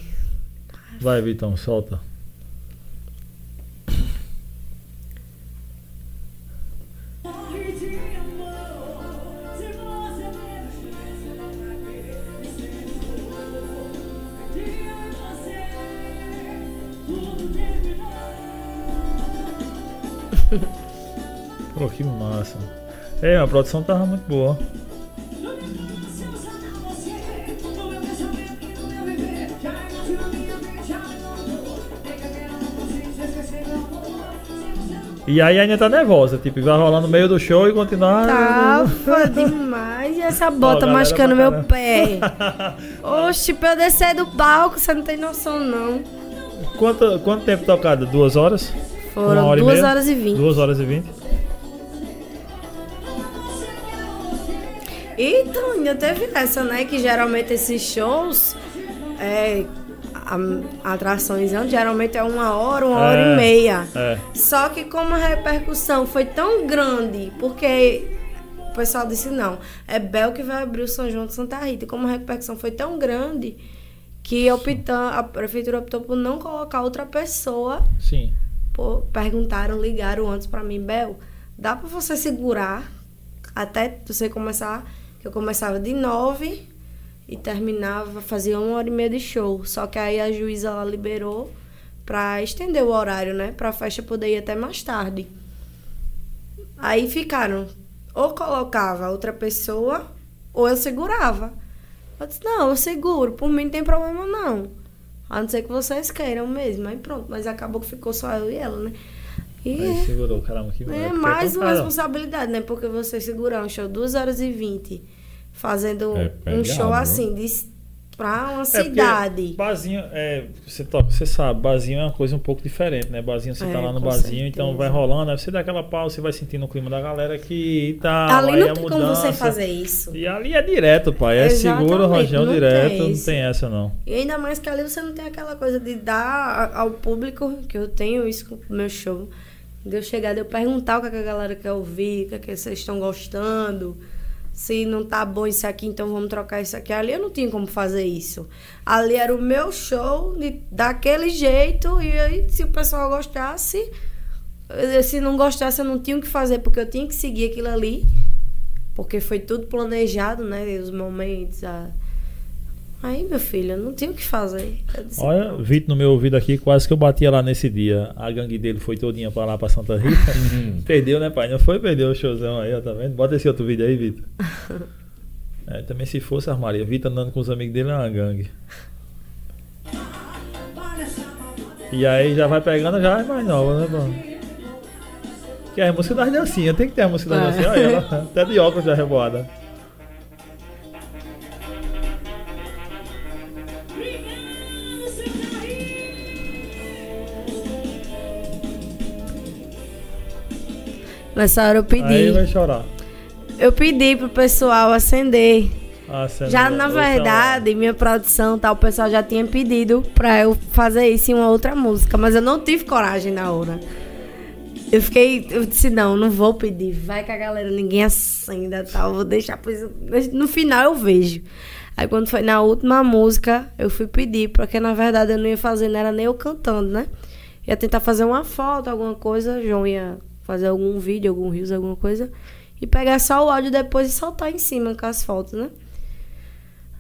Vai, Vitão, solta. Pô, que massa. É, a produção tava muito boa. E aí ainda tá nervosa, tipo, vai rolar no meio do show e continuar. Tava demais. E essa bota galera machucando meu pé. Oxe, pra eu descer do palco, você não tem noção, não. Quanto, quanto tempo tocada? Duas horas? Foram hora e duas meia? horas e vinte. Duas horas e vinte? Então, ainda teve essa, né? Que geralmente esses shows, é, a, atrações, geralmente é uma hora, uma hora É. e meia. É. Só que como a repercussão foi tão grande, porque o pessoal disse não, é Bel que vai abrir o São João de Santa Rita. E como a repercussão foi tão grande que optam, a prefeitura optou por não colocar outra pessoa. Sim. Pô, perguntaram, ligaram antes pra mim, Bel, dá pra você segurar até você começar, eu começava de nove e terminava, fazia uma hora e meia de show. Só que aí a juíza ela liberou pra estender o horário, né? Pra festa poder ir até mais tarde. Aí ficaram, ou colocava outra pessoa, ou eu segurava. Eu disse, não, eu seguro, por mim não tem problema não. A não ser que vocês queiram mesmo. Aí pronto, mas acabou que ficou só eu e ela, né? E Aí segurou, caramba, que é porque mais uma responsabilidade, né? Porque você segurar um show 2 horas e 20 fazendo É um show assim, de, pra uma É cidade. Barzinho, é, você, toca, você sabe, barzinho é uma coisa um pouco diferente, né? Barzinho, você tá É, lá no com barzinho, então certeza. vai rolando, aí você dá aquela pausa, você vai sentindo o clima da galera que tá. Ali não tem como mudança. você fazer isso. E ali é direto, pai. É Exatamente, seguro, rojão não direto, tem não tem essa não. E ainda mais que ali você não tem aquela coisa de dar ao público, que eu tenho isso com o meu show. De eu chegar, de eu perguntar o que, é que a galera quer ouvir, o que, é que vocês estão gostando. Se não tá bom isso aqui, então vamos trocar isso aqui. Ali eu não tinha como fazer isso. Ali era o meu show de, daquele jeito. E aí, se o pessoal gostasse, eh, se não gostasse, eu não tinha o que fazer, porque eu tinha que seguir aquilo ali. Porque foi tudo planejado, né? Os momentos, a... Aí, meu filho, eu não tinha o que fazer. Disse, Olha, Vitor no meu ouvido aqui, quase que eu batia lá nesse dia. A gangue dele foi todinha pra lá, pra Santa Rita. Perdeu, né, pai? Não foi? Perdeu o showzão aí, ó, tá vendo? Bota esse outro vídeo aí, Vitor. É, também se fosse armaria. Vitor andando com os amigos dele é uma gangue. E aí já vai pegando, já é mais nova, né, pô? Que é a música das dancinhas, tem que ter a música das É. dancinhas. Olha ela, até de óculos já reboada. Nessa hora eu pedi. Aí vai chorar. Eu pedi pro pessoal acender. Ah, você Já na verdade, minha produção tal, o pessoal já tinha pedido pra eu fazer isso em uma outra música, mas eu não tive coragem na hora. Eu fiquei, eu disse, não, não vou pedir. Vai que a galera, ninguém acenda tal. Vou deixar. Pois, no final eu vejo. Aí quando foi na última música, eu fui pedir, porque na verdade eu não ia fazer, não era nem eu cantando, né? Ia tentar fazer uma foto, alguma coisa. João ia fazer algum vídeo, algum rios, alguma coisa. E pegar só o áudio depois e soltar em cima com as fotos, né?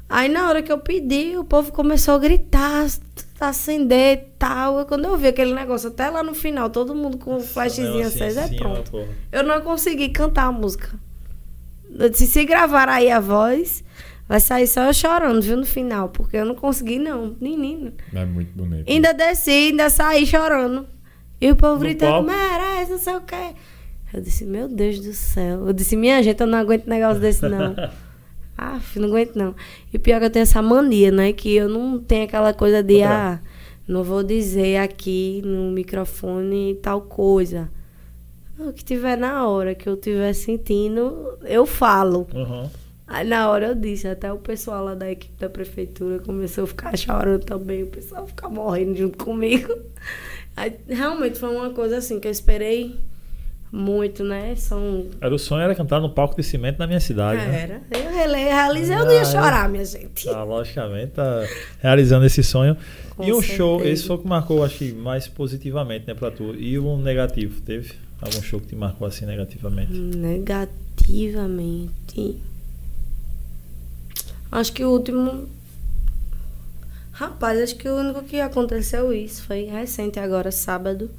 Aí na hora que eu pedi, o povo começou a gritar, acender e tal. E quando eu vi aquele negócio até lá no final, todo mundo com o flashzinho aceso, é assim, ó, pronto. porra. Eu não consegui cantar a música. Eu disse, se gravar aí a voz, vai sair só eu chorando, viu, no final. Porque eu não consegui, não. Menino. É muito bonito. Ainda desci, ainda saí chorando. E o povo gritando, merece, não sei o quê. Eu disse, meu Deus do céu. Eu disse, minha gente, eu não aguento negócio desse, não. ah, não aguento, não. E pior que eu tenho essa mania, né? Que eu não tenho aquela coisa de, ah, não vou dizer aqui no microfone tal coisa. O que tiver na hora que eu estiver sentindo, eu falo. Uhum. Aí na hora eu disse, até o pessoal lá da equipe da prefeitura começou a ficar chorando também, o pessoal ficar morrendo junto comigo. Aí, realmente foi uma coisa assim que eu esperei muito, né? São. Era o sonho era cantar no palco de cimento na minha cidade. né? Era. Eu realizei, eu não ia Ah, chorar, minha gente. Tá, logicamente, tá realizando esse sonho. Com e um show, certeza. esse foi o que marcou, acho que mais positivamente, né, pra tu. E um negativo, teve? Algum show que te marcou assim negativamente? Negativamente. Acho que o último. Rapaz, acho que o único que aconteceu isso foi recente agora, sábado.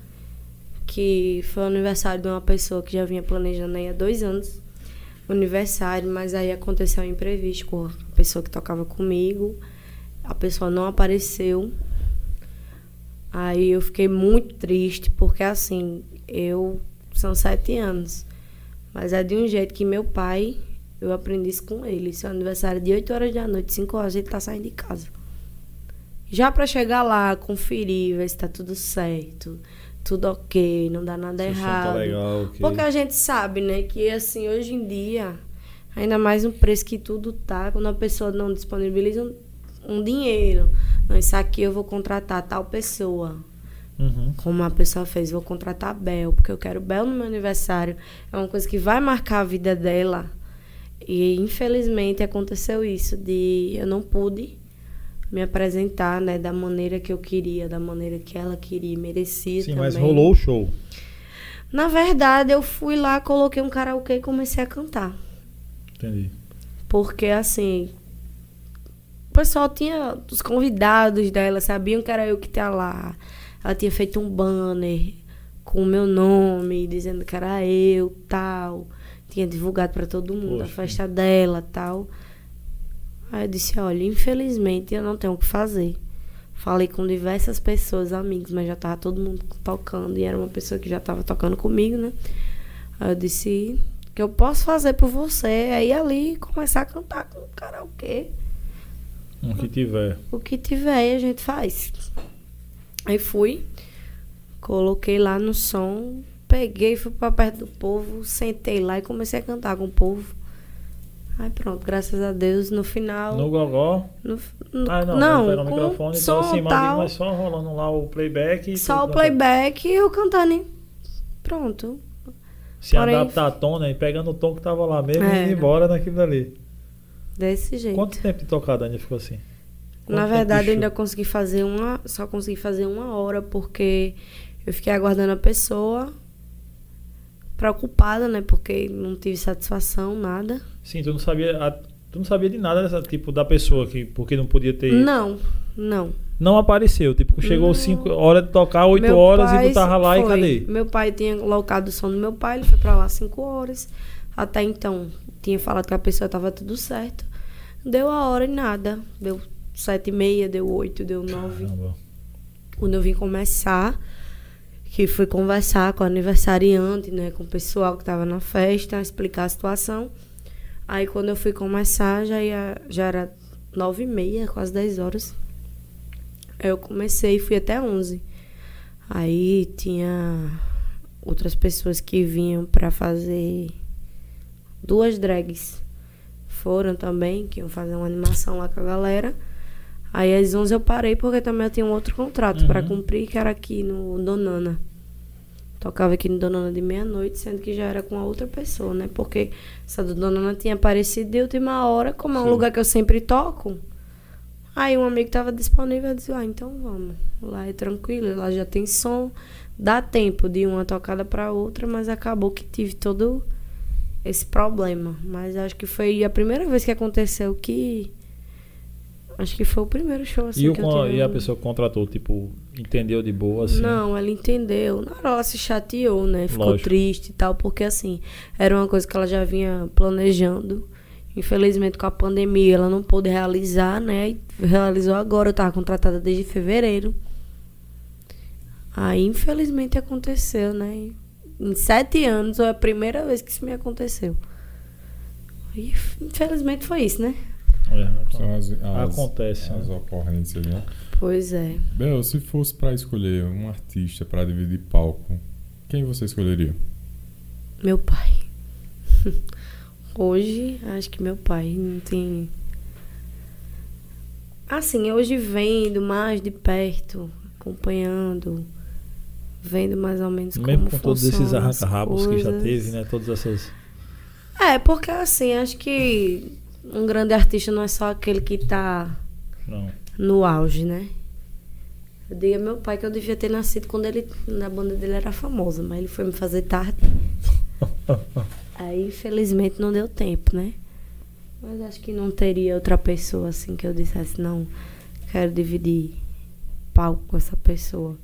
que foi o aniversário de uma pessoa que já vinha planejando aí há dois anos o aniversário, mas aí aconteceu um imprevisto com a pessoa que tocava comigo. A pessoa não apareceu. Aí eu fiquei muito triste, porque assim, eu são sete anos. Mas é de um jeito que meu pai, eu aprendi isso com ele. Seu aniversário é de 8 horas da noite, 5 horas, ele tá saindo de casa. Já para chegar lá, conferir, ver se tá tudo certo, tudo ok, não dá nada Se errado. Tá legal, ok. Porque a gente sabe, né, que assim, hoje em dia, ainda mais no preço que tudo tá, quando a pessoa não disponibiliza um, um dinheiro, não, isso aqui eu vou contratar tal pessoa. Uhum. Como a pessoa fez, vou contratar a Bel, porque eu quero Bel no meu aniversário. É uma coisa que vai marcar a vida dela. E infelizmente aconteceu isso, de eu não pude me apresentar, né, da maneira que eu queria, da maneira que ela queria, merecia Sim, também. mas rolou o show. Na verdade, eu fui lá, coloquei um karaokê e comecei a cantar. Entendi. Porque, assim, o pessoal tinha. Os convidados dela sabiam que era eu que estava lá. Ela tinha feito um banner com o meu nome, dizendo que era eu, tal. Tinha divulgado para todo mundo a Poxa. festa dela, tal. Aí eu disse: olha, infelizmente eu não tenho o que fazer. Falei com diversas pessoas, amigos, mas já tava todo mundo tocando. E era uma pessoa que já tava tocando comigo, né? Aí eu disse: o que eu posso fazer por você é ir ali começar a cantar com o karaokê. O que tiver. O que tiver a gente faz. Aí fui, coloquei lá no som, peguei, fui pra perto do povo, sentei lá e comecei a cantar com o povo. Aí pronto, graças a Deus, no final. No gogó. no- no- Ah, não. não, pega o microfone, som então assim, mas, tal, mas só rolando lá o playback. e só o tudo, playback e eu cantando. hein? Pronto. Se Porém- adaptar a tom, né? E pegando o tom que tava lá mesmo e É. indo embora naquilo dali. Desse jeito. Quanto tempo de tocada ainda ficou assim? Quanto Na verdade, eu ainda consegui fazer uma. Só consegui fazer uma hora, porque eu fiquei aguardando a pessoa. Preocupada, né? Porque não tive satisfação, nada. Sim, tu não sabia. a- tu não sabia de nada dessa tipo da pessoa que porque não podia ter. Não, não. Não apareceu. Tipo, chegou Não. 5 horas de tocar, 8 Meu horas e tu tava lá foi. e cadê? Meu pai tinha colocado o som do meu pai, ele foi pra lá 5 horas. Até então, tinha falado que a pessoa tava tudo certo. Deu a hora e nada. Deu sete e meia, deu oito, deu nove. Caramba. quando eu vim começar, que fui conversar com o aniversariante, né, com o pessoal que estava na festa, explicar a situação. Aí quando eu fui começar, já, ia, já era nove e meia, quase dez horas. Aí eu comecei e fui até onze. Aí tinha outras pessoas que vinham para fazer duas drags. Foram também, que iam fazer uma animação lá com a galera. Aí às 11 eu parei porque também eu tinha um outro contrato para Uhum. cumprir, que era aqui no Donana. Tocava aqui no Donana de meia-noite, sendo que já era com a outra pessoa, né? Porque essa do Donana tinha aparecido de última hora, como é um Sim. lugar que eu sempre toco. Aí um amigo tava disponível, eu disse, ah, então vamos. Lá é tranquilo, lá já tem som. Dá tempo de uma tocada para outra, mas acabou que tive todo esse problema. Mas acho que foi a primeira vez que aconteceu que. Acho que foi o primeiro show assim E, o que eu tive. e a pessoa que contratou, tipo, entendeu de boa, assim? Não, ela entendeu. Na hora ela se chateou, né? Ficou Lógico. triste e tal, porque assim, era uma coisa que ela já vinha planejando. Infelizmente, com a pandemia, ela não pôde realizar, né? E realizou agora. Eu tava contratada desde fevereiro. Aí, infelizmente, aconteceu, né? Em sete anos, foi a primeira vez que isso me aconteceu. E, infelizmente, foi isso, né? É, São as, as- Acontece, As né? ocorrências, né? Pois é. Bel, se fosse pra escolher um artista pra dividir palco, quem você escolheria? Meu pai. Hoje, acho que meu pai não tem. Assim, hoje vendo mais de perto, acompanhando, vendo mais ou menos Mesmo como com todos esses arranca-rabos que já teve, né? Todas essas. É, porque assim, acho que um grande artista não é só aquele que tá Não. No auge, né? Eu digo a meu pai que eu devia ter nascido quando ele, na banda dele era famosa, mas ele foi me fazer tarde. Aí, infelizmente, não deu tempo, né? Mas acho que não teria outra pessoa assim que eu dissesse, não, quero dividir palco com essa pessoa.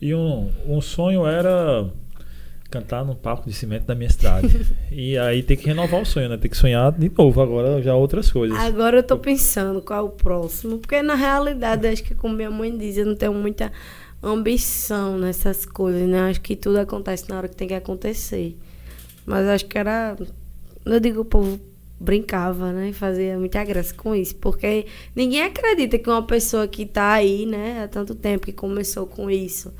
E um, um sonho era cantar no palco de cimento da minha cidade. e aí tem que renovar o sonho, né? Tem que sonhar de novo, agora já outras coisas. Agora eu tô pensando qual é o próximo. Porque na realidade, acho que como minha mãe diz, eu não tenho muita ambição nessas coisas, né? Acho que tudo acontece na hora que tem que acontecer. Mas acho que era. Eu digo, o povo brincava, né? Fazia muita graça com isso. Porque ninguém acredita que uma pessoa que tá aí, né, há tanto tempo que começou com isso.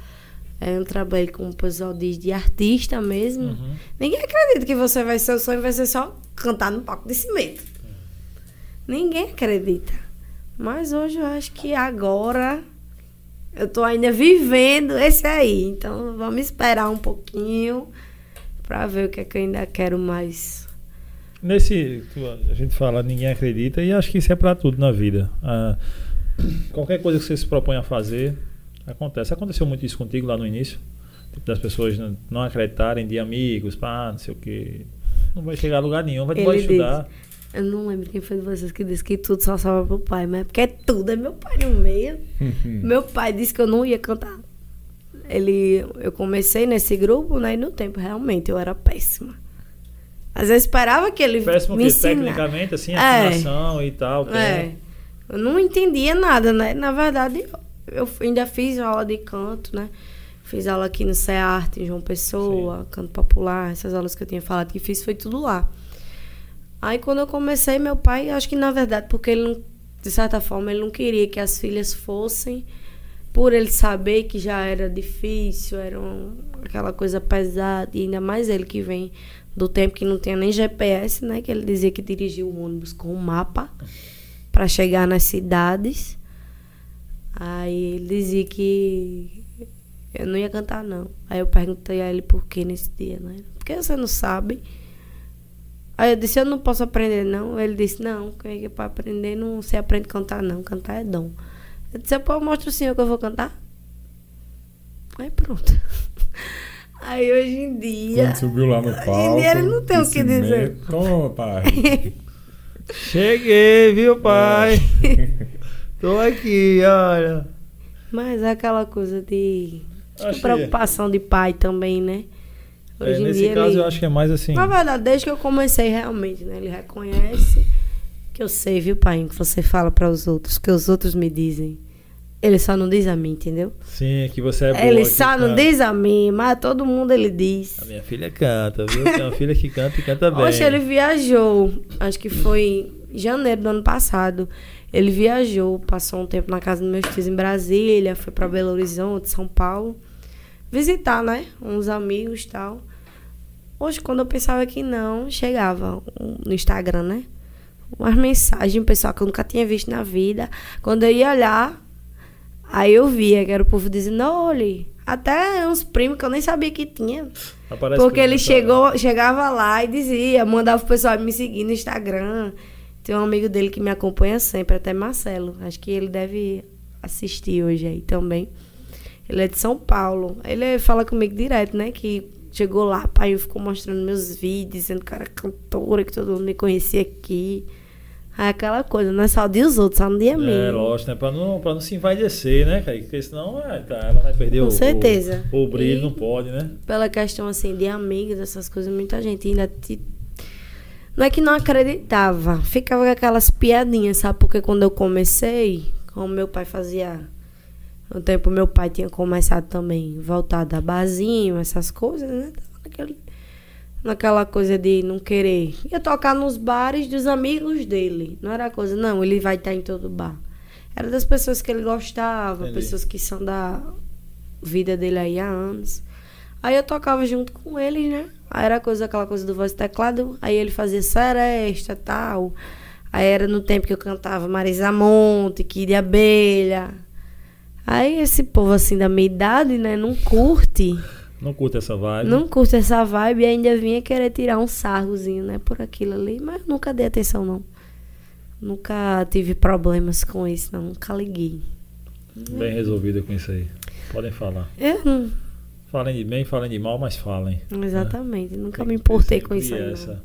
É um trabalho, como o pessoal diz, de artista mesmo. Uhum. Ninguém acredita que você vai ser o sonho vai ser só cantar no palco de cimento. Ninguém acredita. Mas hoje eu acho que agora eu tô ainda vivendo esse aí. Então vamos esperar um pouquinho para ver o que, é que eu ainda quero mais. Nesse, a gente fala, ninguém acredita, e acho que isso é para tudo na vida. Ah, qualquer coisa que você se propõe a fazer, acontece. Aconteceu muito isso contigo lá no início? Tipo, das pessoas não, não acreditarem de amigos, pá, não sei o quê. Não vai chegar a lugar nenhum, vai, vai estudar. Eu não lembro quem foi de vocês que disse que tudo só salva pro pai, mas é porque tudo é meu pai no meio. meu pai disse que eu não ia cantar. Ele, eu comecei nesse grupo, né? E no tempo, realmente, eu era péssima. Mas eu esperava que ele Péssimo me que tecnicamente, assim, É. afinação e tal. tem- É. Eu não entendia nada, né? Na verdade, eu ainda fiz aula de canto, né? Fiz aula aqui no CEART, em João Pessoa, canto popular, essas aulas que eu tinha falado que fiz, foi tudo lá. Aí quando eu comecei, meu pai, acho que na verdade, porque ele não, de certa forma, ele não queria que as filhas fossem, por ele saber que já era difícil, era um- aquela coisa pesada, e ainda mais ele que vem do tempo que não tinha nem GPS, né? Que ele dizia que dirigia o ônibus com um mapa para chegar nas cidades. Aí ele dizia que eu não ia cantar, não. Aí eu perguntei a ele por que nesse dia, né? Por que você não sabe? Aí eu disse, eu não posso aprender, não. Ele disse, não, que é para aprender não se aprende a cantar, não. Cantar é dom. Eu disse, pô, mostra o senhor que eu vou cantar. Aí pronto. Aí hoje em dia. Quando subiu lá no Hoje em palco. dia ele não tem o que dizer. Toma, pai. Cheguei, viu, pai? Tô aqui, olha. Mas é aquela coisa de. Acho que- preocupação de pai também, né? É, nesse caso, ele- eu acho que é mais assim. Na verdade, desde que eu comecei realmente, né? Ele reconhece que eu sei, viu, pai? Que você fala para os outros, que os outros me dizem. Ele só não diz a mim, entendeu? Sim, que você é boa. ele só não canta. diz a mim, mas a todo mundo ele diz. A minha filha canta, viu? Tem uma filha que canta e canta bem. Oxe, ele viajou, acho que foi em janeiro do ano passado. Ele viajou, passou um tempo na casa dos meus tios em Brasília, foi para Belo Horizonte, São Paulo, visitar, né? Uns amigos e tal. Hoje, quando eu pensava que não, chegava no Instagram, né? Umas mensagens, pessoal que eu nunca tinha visto na vida. Quando eu ia olhar, aí eu via que era o povo dizendo, olhe, até uns primos que eu nem sabia que tinha. Aparece Porque por ele chegou, chegava lá e dizia, mandava o pessoal me seguir no Instagram. Tem um amigo dele que me acompanha sempre, até Marcelo. Acho que ele deve assistir hoje aí também. Ele é de São Paulo. Ele fala comigo direto, né? Que chegou lá, pai, eu ficou mostrando meus vídeos, dizendo que era cantora, que todo mundo me conhecia aqui. Aí aquela coisa, não é só de os outros, só no dia É, mesmo. lógico, né? Pra não, pra não se envaidecer, né, Kaique? Porque senão é, tá, ela vai perder Com o, certeza. o, o brilho, E- não pode, né? pela questão assim de amigos, essas coisas, muita gente ainda te... não é que não acreditava, ficava com aquelas piadinhas, sabe? Porque quando eu comecei, como meu pai fazia no tempo meu pai tinha começado também voltado a barzinho, essas coisas, né? Tava Naquele, naquela coisa de não querer. Ia tocar nos bares dos amigos dele. Não era coisa, não, ele vai estar em todo bar. Era das pessoas que ele gostava, Entendi. pessoas que são da vida dele aí há anos. Aí eu tocava junto com ele, né? Aí era coisa, aquela coisa do voz e teclado. Aí ele fazia seresta e tal. Aí era no tempo que eu cantava Marisa Monte, Kid Abelha. Aí esse povo assim da minha idade, né, não curte. Não curta essa vibe. Não curte essa vibe e ainda vinha querer tirar um sarrozinho, né, por aquilo ali. Mas eu nunca dei atenção, não. Nunca tive problemas com isso, não. Nunca liguei. Bem resolvida com isso aí. Podem falar. Eu não. Falem de bem, falem de mal, mas falem. Exatamente. Nunca Tem me importei com isso essa-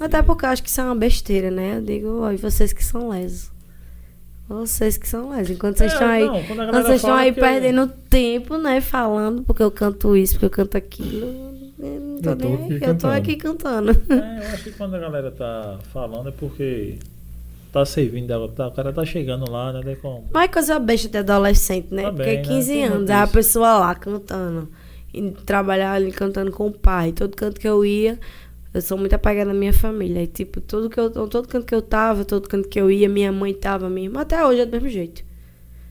Até porque eu acho que isso é uma besteira, né? Eu digo, ó, e vocês que são lesos. Vocês que são mais. Enquanto vocês É, estão aí, não, quando vocês estão aí perdendo tempo, né? Falando porque eu canto isso, porque eu canto aquilo. Eu não tô Eu tô nem aqui aí, eu tô aqui cantando. É, eu acho que quando a galera tá falando é porque tá servindo, ela tá, o cara tá chegando lá, né? Como? Mas é coisa besta de adolescente, né? Tá Porque bem, né? 15 Tem anos, aí a pessoa lá cantando. E trabalhar ali cantando com o pai. Todo canto que eu ia, eu sou muito apegada à minha família. E tipo, todo, que eu, todo canto que eu tava, todo canto que eu ia, minha mãe tava, minha irmã, até hoje é do mesmo jeito.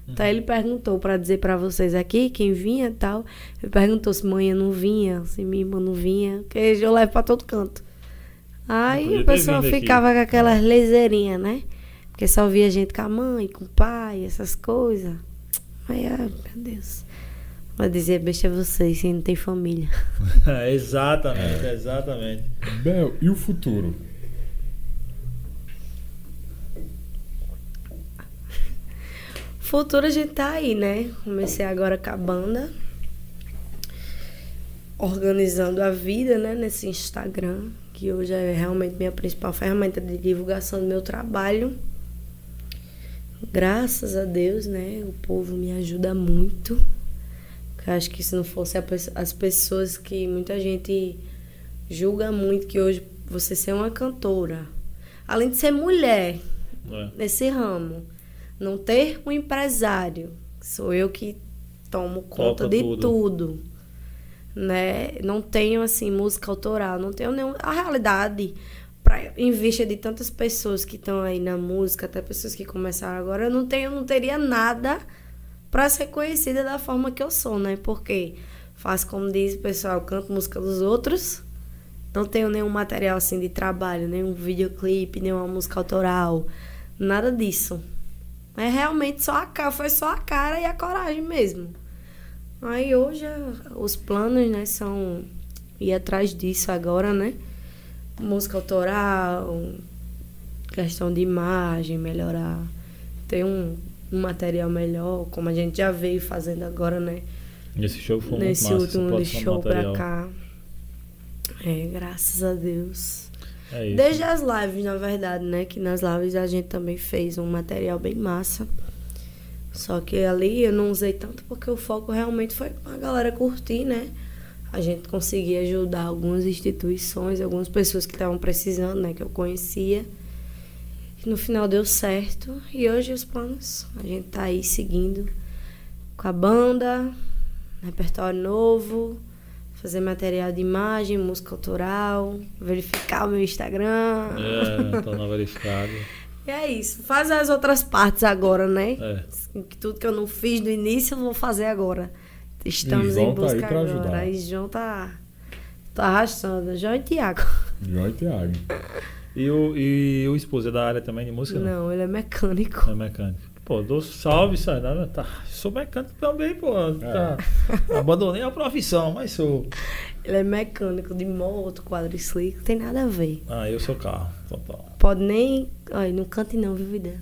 Então ele perguntou pra dizer pra vocês aqui, quem vinha e tal. Ele perguntou se mãe não vinha, se minha irmã não vinha. Porque eu levo pra todo canto. Aí podia a ter pessoa vindo aqui. ficava com aquelas leseirinhas, né? Porque só via gente com a mãe, com o pai, essas coisas. Aí, ai, meu Deus. Vai dizer, besta é vocês, se não tem família. É, exatamente, exatamente. Bel, e o futuro? Futuro a gente tá aí, né? Comecei agora com a banda. Organizando a vida, né? Nesse Instagram. Que hoje é realmente minha principal ferramenta de divulgação do meu trabalho. Graças a Deus, né? O povo me ajuda muito. Eu acho que se não fosse a as pessoas que muita gente julga muito que hoje você ser uma cantora, além de ser mulher, É. nesse ramo. Não ter um empresário, sou eu que tomo conta Toca de tudo. tudo. Né? Não tenho assim música autoral, não tenho nenhum a realidade para em vista de tantas pessoas que estão aí na música, até pessoas que começaram agora, eu não tenho, não teria nada para ser conhecida da forma que eu sou, né? Porque faço como diz o pessoal, canto música dos outros. Não tenho nenhum material assim de trabalho, nenhum videoclipe, nenhuma música autoral, nada disso. É realmente só a cara, foi só a cara e a coragem mesmo. Aí hoje os planos, né, são ir atrás disso agora, né? Música autoral, questão de imagem, melhorar, ter um, um material melhor, como a gente já veio fazendo agora, né? Esse show foi Nesse massa, último show pra cá. É, graças a Deus. É isso. Desde as lives, na verdade, né? Que nas lives a gente também fez um material bem massa. Só que ali eu não usei tanto porque o foco realmente foi a galera curtir, né? A gente conseguia ajudar algumas instituições, algumas pessoas que estavam precisando, né? Que eu conhecia. No final deu certo. E hoje os planos, a gente tá aí seguindo com a banda, repertório novo, fazer material de imagem, música autoral, verificar o meu Instagram. É, tô não verificado. E é isso. Fazer as outras partes agora, né? É. Que Tudo que eu não fiz no início, eu vou fazer agora. Estamos em tá busca pra agora. ajudar. E João tá, tá arrastando. João e Tiago. João e Thiago. E o, e o esposo é da área também de música? Não, ele é mecânico. É mecânico. Pô, dou salve, Sainara. Tá, sou mecânico também, pô. Tá. Abandonei a profissão, mas sou. Ele é mecânico de moto, quadriciclo, tem nada a ver. Ah, eu sou carro, total. Pode nem. Ai, não cante não, viu, vida?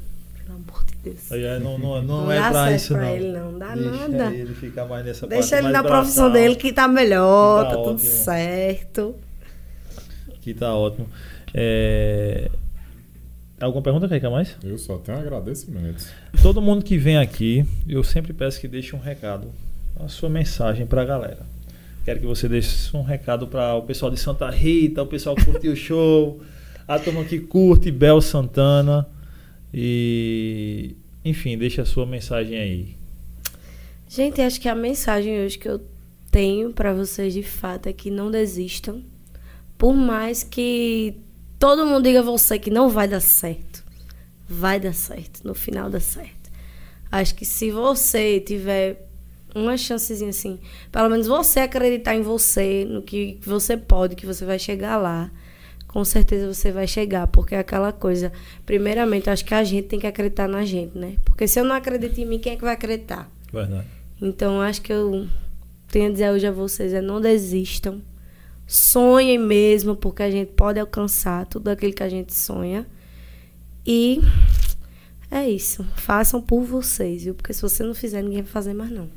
Pelo amor de Deus. Aí aí não, não, não, Não é dá pra isso, pra não. ele, não. Dá Deixa nada. ele ficar mais nessa Deixa parte ele na profissão dele que tá melhor, Que tá, tá tudo certo. Que tá ótimo. É... Alguma pergunta, quer mais? Eu só tenho agradecimentos. Todo mundo que vem aqui, eu sempre peço que deixe um recado, a sua mensagem pra galera. Quero que você deixe um recado para o pessoal de Santa Rita, o pessoal que curtiu o show, a turma que curte Bel Santana. E, enfim, deixe a sua mensagem aí. Gente, acho que a mensagem hoje que eu tenho pra vocês de fato é que não desistam. Por mais que todo mundo diga a você que não vai dar certo, vai dar certo, no final dá certo. Acho que se você tiver uma chancezinha assim, pelo menos você acreditar em você, no que você pode, que você vai chegar lá, com certeza você vai chegar, porque é aquela coisa, primeiramente, acho que a gente tem que acreditar na gente, né? Porque se eu não acredito em mim, quem é que vai acreditar? Verdade. Então, acho que eu tenho a dizer hoje a vocês é não desistam. Sonhem mesmo, porque a gente pode alcançar tudo aquilo que a gente sonha. E é isso. Façam por vocês, viu? Porque se você não fizer, ninguém vai fazer mais não.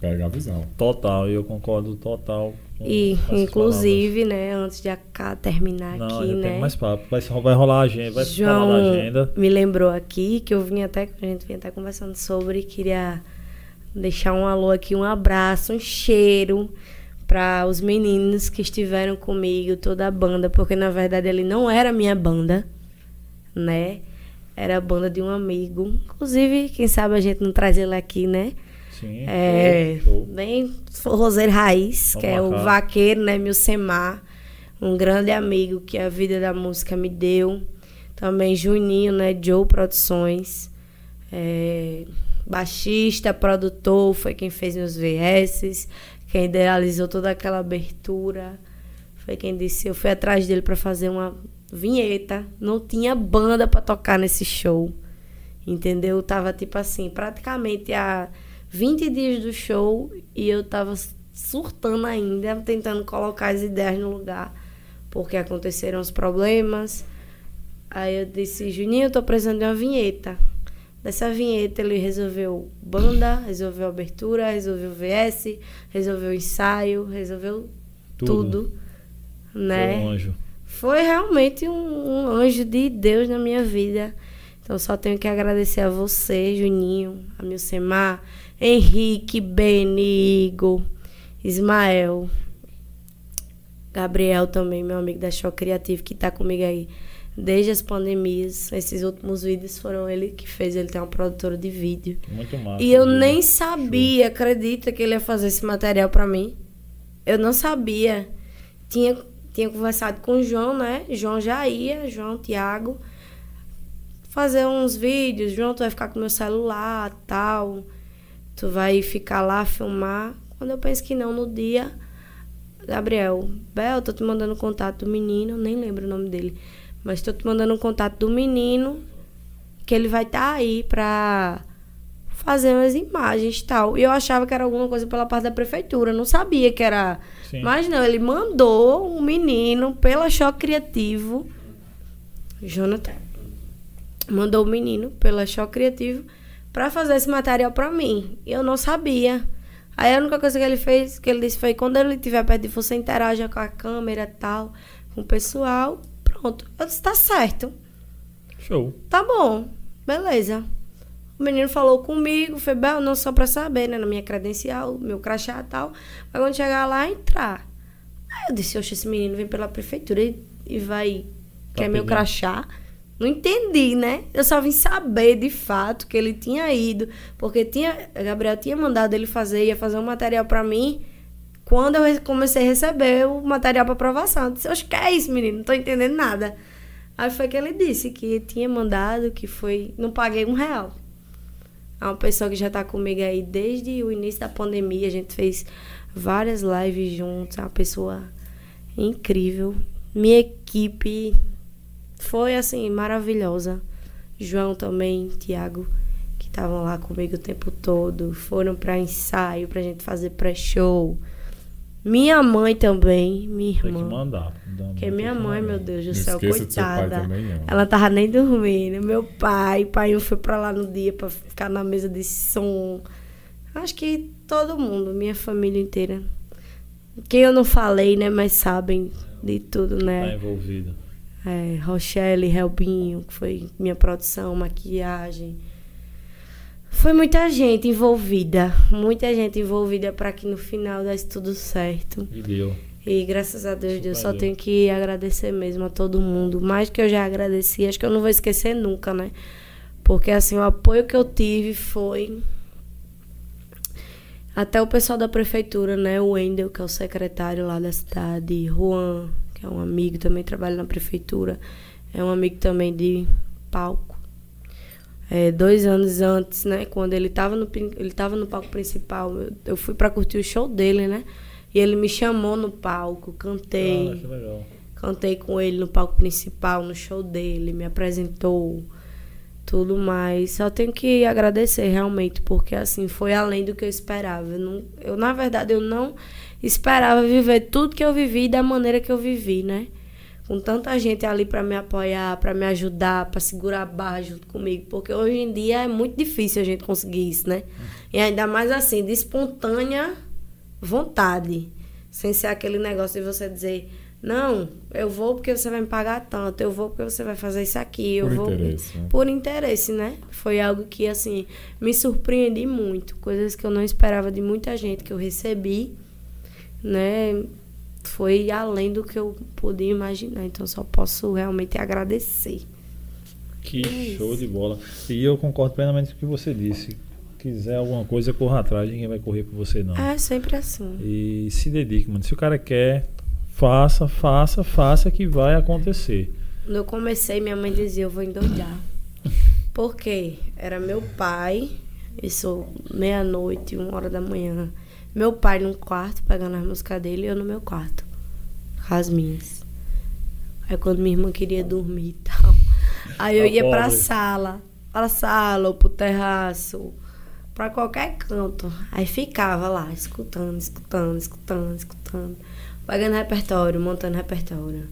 Pega a visão. Total, eu concordo total. com E, inclusive, né, antes de acá terminar palavras. Não, aqui, já né? tem mais papo. Vai, vai rolar a agenda, vai João da agenda. me lembrou aqui que eu vim até, a gente vinha até conversando sobre, queria deixar um alô aqui, um abraço, um cheiro para os meninos que estiveram comigo, toda a banda, porque na verdade ele não era minha banda, né? Era a banda de um amigo. Inclusive, quem sabe a gente não traz ele aqui, né? Sim, É, show, show. bem forrozeiro raiz, Vamos que é o vaqueiro, né, Milcemar, um grande amigo que a vida da música me deu. Também Juninho, né, Joe Produções, é, baixista, produtor, foi quem fez meus VS, quem idealizou toda aquela abertura, foi quem disse, eu fui atrás dele para fazer uma vinheta, não tinha banda para tocar nesse show. Entendeu? Tava tipo assim, praticamente há 20 dias do show e eu tava surtando ainda, tentando colocar as ideias no lugar, porque aconteceram os problemas. Aí eu disse, Juninho, eu tô precisando de uma vinheta. Dessa vinheta ele resolveu banda, resolveu abertura, resolveu VS, resolveu ensaio, resolveu Tudo. tudo, né? Foi um anjo. Foi realmente um, um anjo de Deus na minha vida. Então só tenho que agradecer a você, Juninho, a Milcemar, Henrique, Beni, Igor, Ismael, Gabriel também, meu amigo da Show Criativo, que tá comigo aí desde as pandemias. Esses últimos vídeos foram ele que fez, ele tem uma produtora de vídeo. Muito massa. E eu viu? nem sabia, acredita que ele ia fazer esse material pra mim. Eu não sabia. Tinha, tinha conversado com o João, né? João já ia, João, Tiago, fazer uns vídeos. João, tu vai ficar com meu celular, tal. Tu vai ficar lá, filmar. Quando eu penso que não, no dia, Gabriel, Bel, tô te mandando o contato do menino, nem lembro o nome dele. Mas tô te mandando o contato do menino, que ele vai estar aí pra fazer umas imagens e tal. E eu achava que era alguma coisa pela parte da prefeitura, não sabia que era. Sim. Mas não, ele mandou um menino pela Choque Criativo, Jonathan, mandou o menino pela Choque Criativo pra fazer esse material pra mim. E eu não sabia. Aí a única coisa que ele fez, que ele disse foi quando ele estiver perto de você, interaja com a câmera e tal, com o pessoal. Pronto. Eu disse, tá certo. Show. Tá bom, beleza. O menino falou comigo, foi Bel, não só pra saber, né? Na minha credencial, meu crachá e tal. Mas quando chegar lá, entrar. Aí eu disse, oxe, esse menino vem pela prefeitura e, e vai. Tá quer meu pedindo. crachá. Não entendi, né? Eu só vim saber de fato que ele tinha ido. Porque tinha. Gabriel tinha mandado ele fazer, ia fazer um material pra mim. Quando eu comecei a receber o material pra aprovação. Eu disse, oxe, que é isso, menino? Não tô entendendo nada. Aí foi que ele disse que tinha mandado, que foi. Não paguei um real. É uma pessoa que já tá comigo aí desde o início da pandemia. A gente fez várias lives juntos. É uma pessoa incrível. Minha equipe foi assim, maravilhosa. João também, Tiago, que estavam lá comigo o tempo todo. Foram para ensaio, pra gente fazer pré-show. Minha mãe também, minha Tem que irmã. mandar. Porque minha mãe, meu Deus do Não céu, esqueça do seu pai coitada. também, não. Ela tava nem dormindo. Meu pai, pai foi pra lá no dia pra ficar na mesa de som. Acho que todo mundo, minha família inteira. Quem eu não falei, né, mas sabem de tudo, Tá né? envolvido. É, Rochelle, Helbinho, que foi minha produção, maquiagem. Foi muita gente envolvida, muita gente envolvida para que no final desse tudo certo. E deu. E graças a Deus, Deus só tenho que agradecer mesmo a todo mundo. Mais que eu já agradeci, acho que eu não vou esquecer nunca, né? Porque assim, o apoio que eu tive foi. Até o pessoal da prefeitura, né? O Wendel, que é o secretário lá da cidade, Juan, que é um amigo, também trabalha na prefeitura. É um amigo também de palco. É, dois anos antes, né? Quando ele tava no, ele tava no palco principal, eu, eu fui pra curtir o show dele, né? E ele me chamou no palco, cantei. Ah, que legal. Cantei com ele no palco principal, no show dele, me apresentou, tudo mais. Só tenho que agradecer realmente, porque assim, foi além do que eu esperava. Eu, não, eu na verdade, eu não esperava viver tudo que eu vivi da maneira que eu vivi, né? Com tanta gente ali para me apoiar, para me ajudar, para segurar a barra junto comigo, porque hoje em dia é muito difícil a gente conseguir isso, né? E ainda mais assim, de espontânea vontade, sem ser aquele negócio de você dizer, não, eu vou porque você vai me pagar tanto, eu vou porque você vai fazer isso aqui, eu Por vou interesse, né? por interesse, né? Foi algo que assim me surpreendi muito, coisas que eu não esperava de muita gente que eu recebi, né? Foi além do que eu podia imaginar, então só posso realmente agradecer. Que É show isso. de bola. E eu concordo plenamente com o que você disse. Quiser alguma coisa, corra atrás, ninguém vai correr por você, não. É sempre assim. E se dedique, mano. Se o cara quer, faça, faça, faça que vai acontecer. Quando eu comecei, minha mãe dizia, eu vou endoidar. Por quê? Era meu pai, isso meia-noite, uma hora da manhã. Meu pai num quarto, pegando as músicas dele, e eu no meu quarto, com as minhas. Aí quando minha irmã queria dormir e tal, aí eu A ia pra pobre. sala, pra sala ou pro terraço, pra qualquer canto. Aí ficava lá, escutando, escutando, escutando, escutando. Pegando repertório, montando repertório.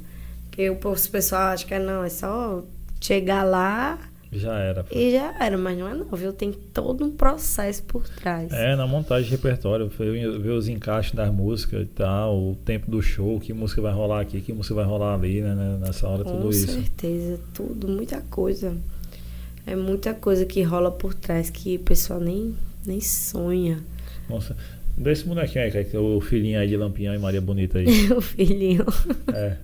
Porque o pessoal acha que é, não, é só chegar lá Já era. pô. e já era, mas não é não, viu? Tem todo um processo por trás. É, na montagem de repertório, ver, ver os encaixes das músicas e tal, o tempo do show, que música vai rolar aqui, que música vai rolar ali, né? né, Nessa hora, Com tudo isso. certeza, tudo, muita coisa. É muita coisa que rola por trás que o pessoal nem, nem sonha. Nossa, desse bonequinho aí, Kaique, o filhinho aí de Lampião e Maria Bonita aí. o filhinho. é.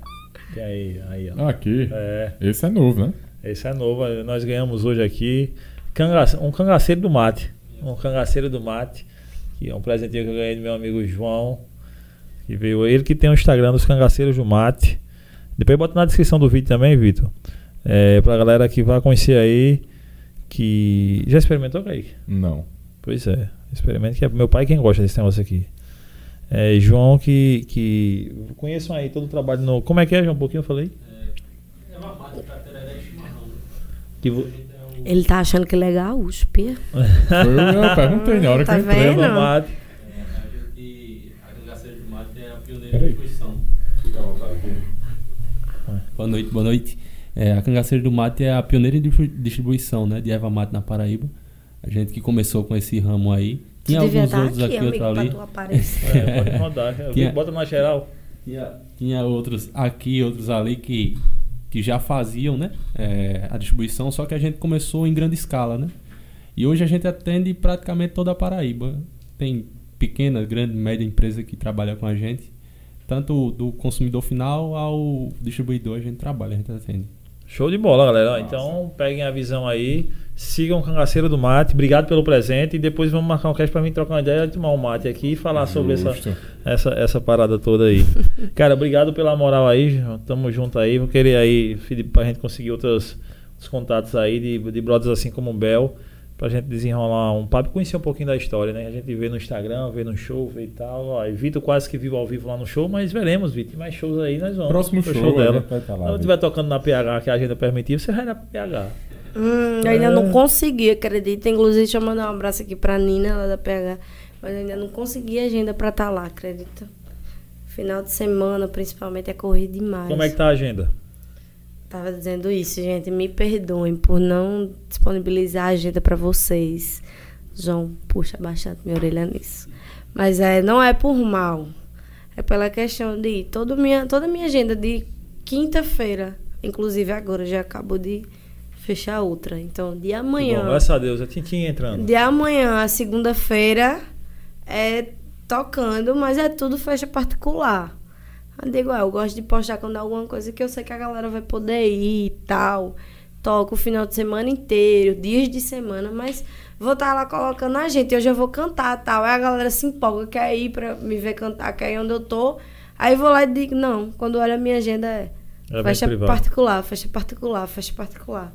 Tem aí, aí, ó. Aqui. É, Esse é novo, né? Esse é novo. Nós ganhamos hoje aqui um cangaceiro do mate. Um cangaceiro do mate. Que é um presentinho que eu ganhei do meu amigo João. Que veio ele que tem o Instagram dos cangaceiros do mate. Depois bota na descrição do vídeo também, Vitor. É, pra galera que vai conhecer aí. Que. Já experimentou, Kaique? Não. Pois é, experimente que é meu pai quem gosta desse negócio aqui. É, João que, que conheçam aí todo o trabalho no. Como é que é, João? Um pouquinho eu falei. Mate pra tereré e chimarrão. Que vo- Ele tá achando que ele é gaúcho, Foi, eu perguntei na hora Tá que eu entrei. vendo? Mate. De. Boa noite, boa noite. É, a cangaceira do mate é a pioneira em distri- distribuição né, de erva mate na Paraíba. A gente que começou com esse ramo aí. Tinha devia alguns estar outros aqui, aqui, outro ali. É, pode rodar. Tinha- Bota na geral. Tinha, tinha outros aqui, outros ali que, que já faziam né, é, a distribuição, só que a gente começou em grande escala. Né? E hoje a gente atende praticamente toda a Paraíba. Tem pequena, grande, média empresa que trabalha com a gente. Tanto do consumidor final ao distribuidor a gente trabalha, a gente atende. Show de bola, galera. Ó, Então peguem a visão aí. Sigam o Cangaceiro do Mate. Obrigado pelo presente. E depois vamos marcar um cast pra mim trocar uma ideia, tomar um mate aqui e falar sobre essa, Justo. essa, essa parada toda aí. Cara, obrigado pela moral aí. Tamo junto aí. Vou querer aí, Felipe, pra gente conseguir outros, outros contatos aí de, de brothers assim como o Bel. Pra gente desenrolar um papo e conhecer um pouquinho da história, né? A gente vê no Instagram, vê no show, vê e tal. Ó, e Vitor quase que vive ao vivo lá no show, mas veremos, Vitor. Tem mais shows aí, nós vamos. Próximo pro show, a dela. vai lá, Se ela Vitor. estiver tocando na PH, que a agenda permitir, você vai na PH. Hum, eu ainda É. não consegui, acredita. Inclusive, deixa eu mandar um abraço aqui pra Nina, lá da PH. Mas eu ainda não consegui agenda pra estar lá, acredita? Final de semana, principalmente, é corrido demais. Como é que tá a agenda? Tava dizendo isso, gente. Me perdoem por não disponibilizar a agenda pra vocês. João, puxa bastante minha orelha nisso. Mas é, não é por mal. É pela questão de toda minha, toda a minha agenda de quinta-feira, inclusive agora já acabou de fechar outra. Então, de Que Bom, amanhã. graças a Deus, é Tintin entrando. De amanhã, a segunda-feira, é tocando, mas é tudo festa particular. Eu digo, é, eu gosto de postar quando é alguma coisa que eu sei que a galera vai poder ir e tal. Toco o final de semana inteiro, dias de semana, mas vou estar lá colocando a gente. Eu já vou cantar tal. Aí a galera se empolga, quer ir pra me ver cantar, quer ir onde eu tô. Aí vou lá e digo, não, quando olha a minha agenda é É particular, festa particular, festa particular.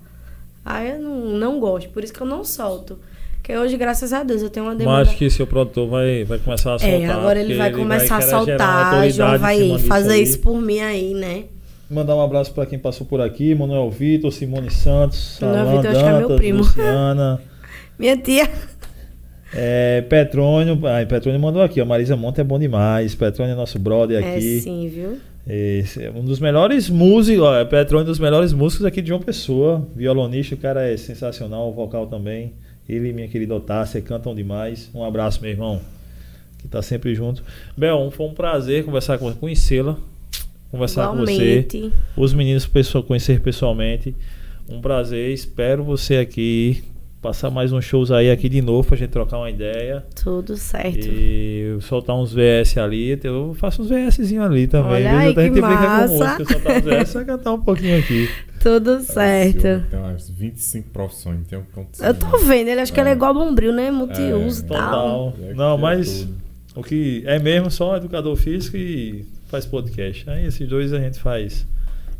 Aí eu não, não gosto, por isso que eu não solto. Porque hoje, graças a Deus, eu tenho uma demanda. Mas acho que seu produtor vai, vai começar a soltar. É, agora ele vai começar a querer gerar uma soltar. João vai fazer aí. isso por mim aí, né? Mandar um abraço pra quem passou por aqui, Manuel Vitor, Simone Santos, Manuel Alan Vitor, acho que é meu Dantas, primo. Luciana, Minha tia. é, Petrônio, ai, Petrônio mandou aqui, ó, Marisa Monte é bom demais, Petrônio é nosso brother É aqui. sim, viu? Esse é um dos melhores músicos, ó, é Petrone um dos melhores músicos aqui de João Pessoa. Violonista, o cara é sensacional, o vocal também. Ele e minha querida Otássia cantam demais. Um abraço, meu irmão, que tá sempre junto. Bel, foi um prazer conversar com conhecê-la, conversar com você. Igualmente. Os meninos pessoal, conhecer pessoalmente. Um prazer, espero você aqui. Passar mais uns shows aí aqui de novo pra gente trocar uma ideia. Tudo certo. E soltar uns VS ali. Eu faço uns VSzinho ali também. Olha aí, a gente que brinca com massa. música, soltar uns VS, vai cantar um pouquinho aqui. Tudo certo. homem Tem umas 25 profissões, tem um ponto Eu tô vendo, ele acho que ele é É. igual bombril, né? Multiuso e tal. Total. É, Não, que mas é o que é mesmo só educador físico e faz podcast. Aí esses dois a gente faz.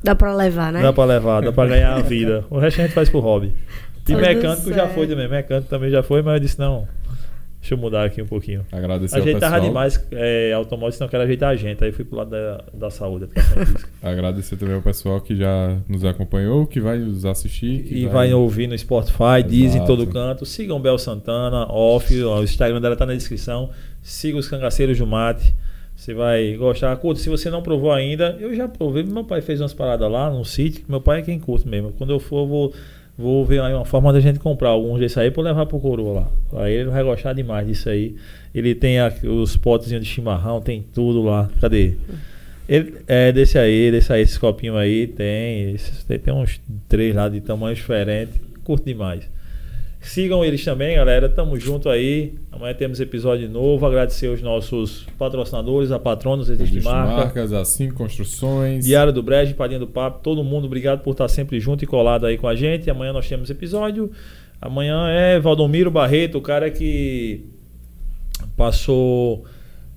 Dá pra levar, né? Dá pra levar, dá pra ganhar a vida. O resto a gente faz pro hobby. E mecânico já certo. foi também. Mecânico também já foi, mas eu disse, não. Deixa eu mudar aqui um pouquinho. Agradecer ao Ajeitava demais é, automóvel, senão eu quero ajeitar a gente. Aí fui pro lado da, da saúde, educação física. Agradecer também ao pessoal que já nos acompanhou, que vai nos assistir. que E vai ouvir no Spotify, diz em Exato. todo canto. Sigam Bel Santana, off, o Instagram dela tá na descrição. Siga os cangaceiros do mate. Você vai gostar. Curta, se você não provou ainda, eu já provei. Meu pai fez umas paradas lá no sítio. Meu pai é quem curte mesmo. Quando eu for, eu vou, vou ver aí uma forma da gente comprar alguns desses aí eu levar pro coroa lá. Aí ele vai gostar demais disso aí. Ele tem os potezinhos de chimarrão, tem tudo lá. Cadê? Ele, é desse aí, desse aí, esse copinho aí, tem. Esses, tem, tem uns três lá de tamanho diferente. Curto demais. Sigam eles também, galera. Tamo junto aí. Amanhã temos episódio novo. Agradecer os nossos patrocinadores, a Patronos, Existe Existe Marca. marcas, assim, construções. Diário do Brejo, Padinha do Papo, todo mundo, obrigado por estar sempre junto e colado aí com a gente. Amanhã nós temos episódio. Amanhã é Valdomiro Barreto, o cara que passou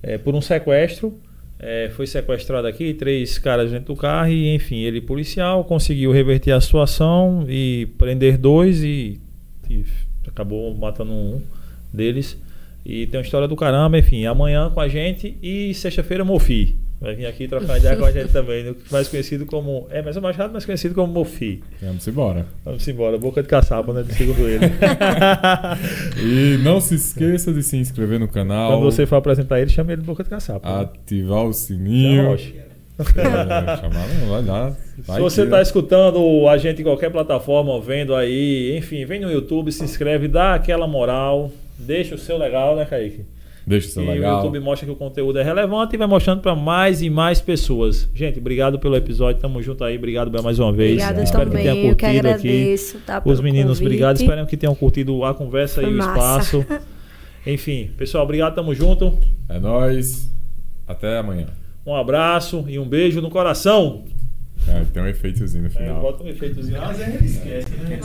é, por um sequestro. é, foi sequestrado aqui, três caras dentro do carro e, enfim, ele policial conseguiu reverter a situação e prender dois e, e acabou matando um deles. E tem uma história do caramba, enfim, amanhã com a gente e sexta-feira Mofi. Vai vir aqui trocar ideia com a gente também, né? mais conhecido como. É, mas é mais rápido, mais conhecido como Mofi. Vamos embora. Vamos embora, boca de caçapa, né? Segundo ele. E não se esqueça de se inscrever no canal. Quando você for apresentar ele, chame ele de boca de caçapa. né? Ativar o Já, sininho. É, chamar não vai dar. Vai Se você está escutando a gente em qualquer plataforma, vendo aí, enfim, vem no YouTube, se inscreve, dá aquela moral, deixa o seu legal, né, Kaique? Deixa o seu e legal. o YouTube mostra que o conteúdo é relevante e vai mostrando para mais e mais pessoas. Gente, obrigado pelo episódio, tamo junto aí, obrigado Bel, mais uma vez. Obrigada Espero também, que tenha eu que curtido aqui. agradeço. Tá, Os meninos, convite. obrigado. Espero que tenham curtido a conversa Foi e o massa. espaço. Enfim, pessoal, obrigado, tamo junto. É nóis. Até amanhã. Um abraço e um beijo no coração. É, tem um efeitozinho no é, final. É, bota um efeitozinho. Ah, mas é, ele esquece, né?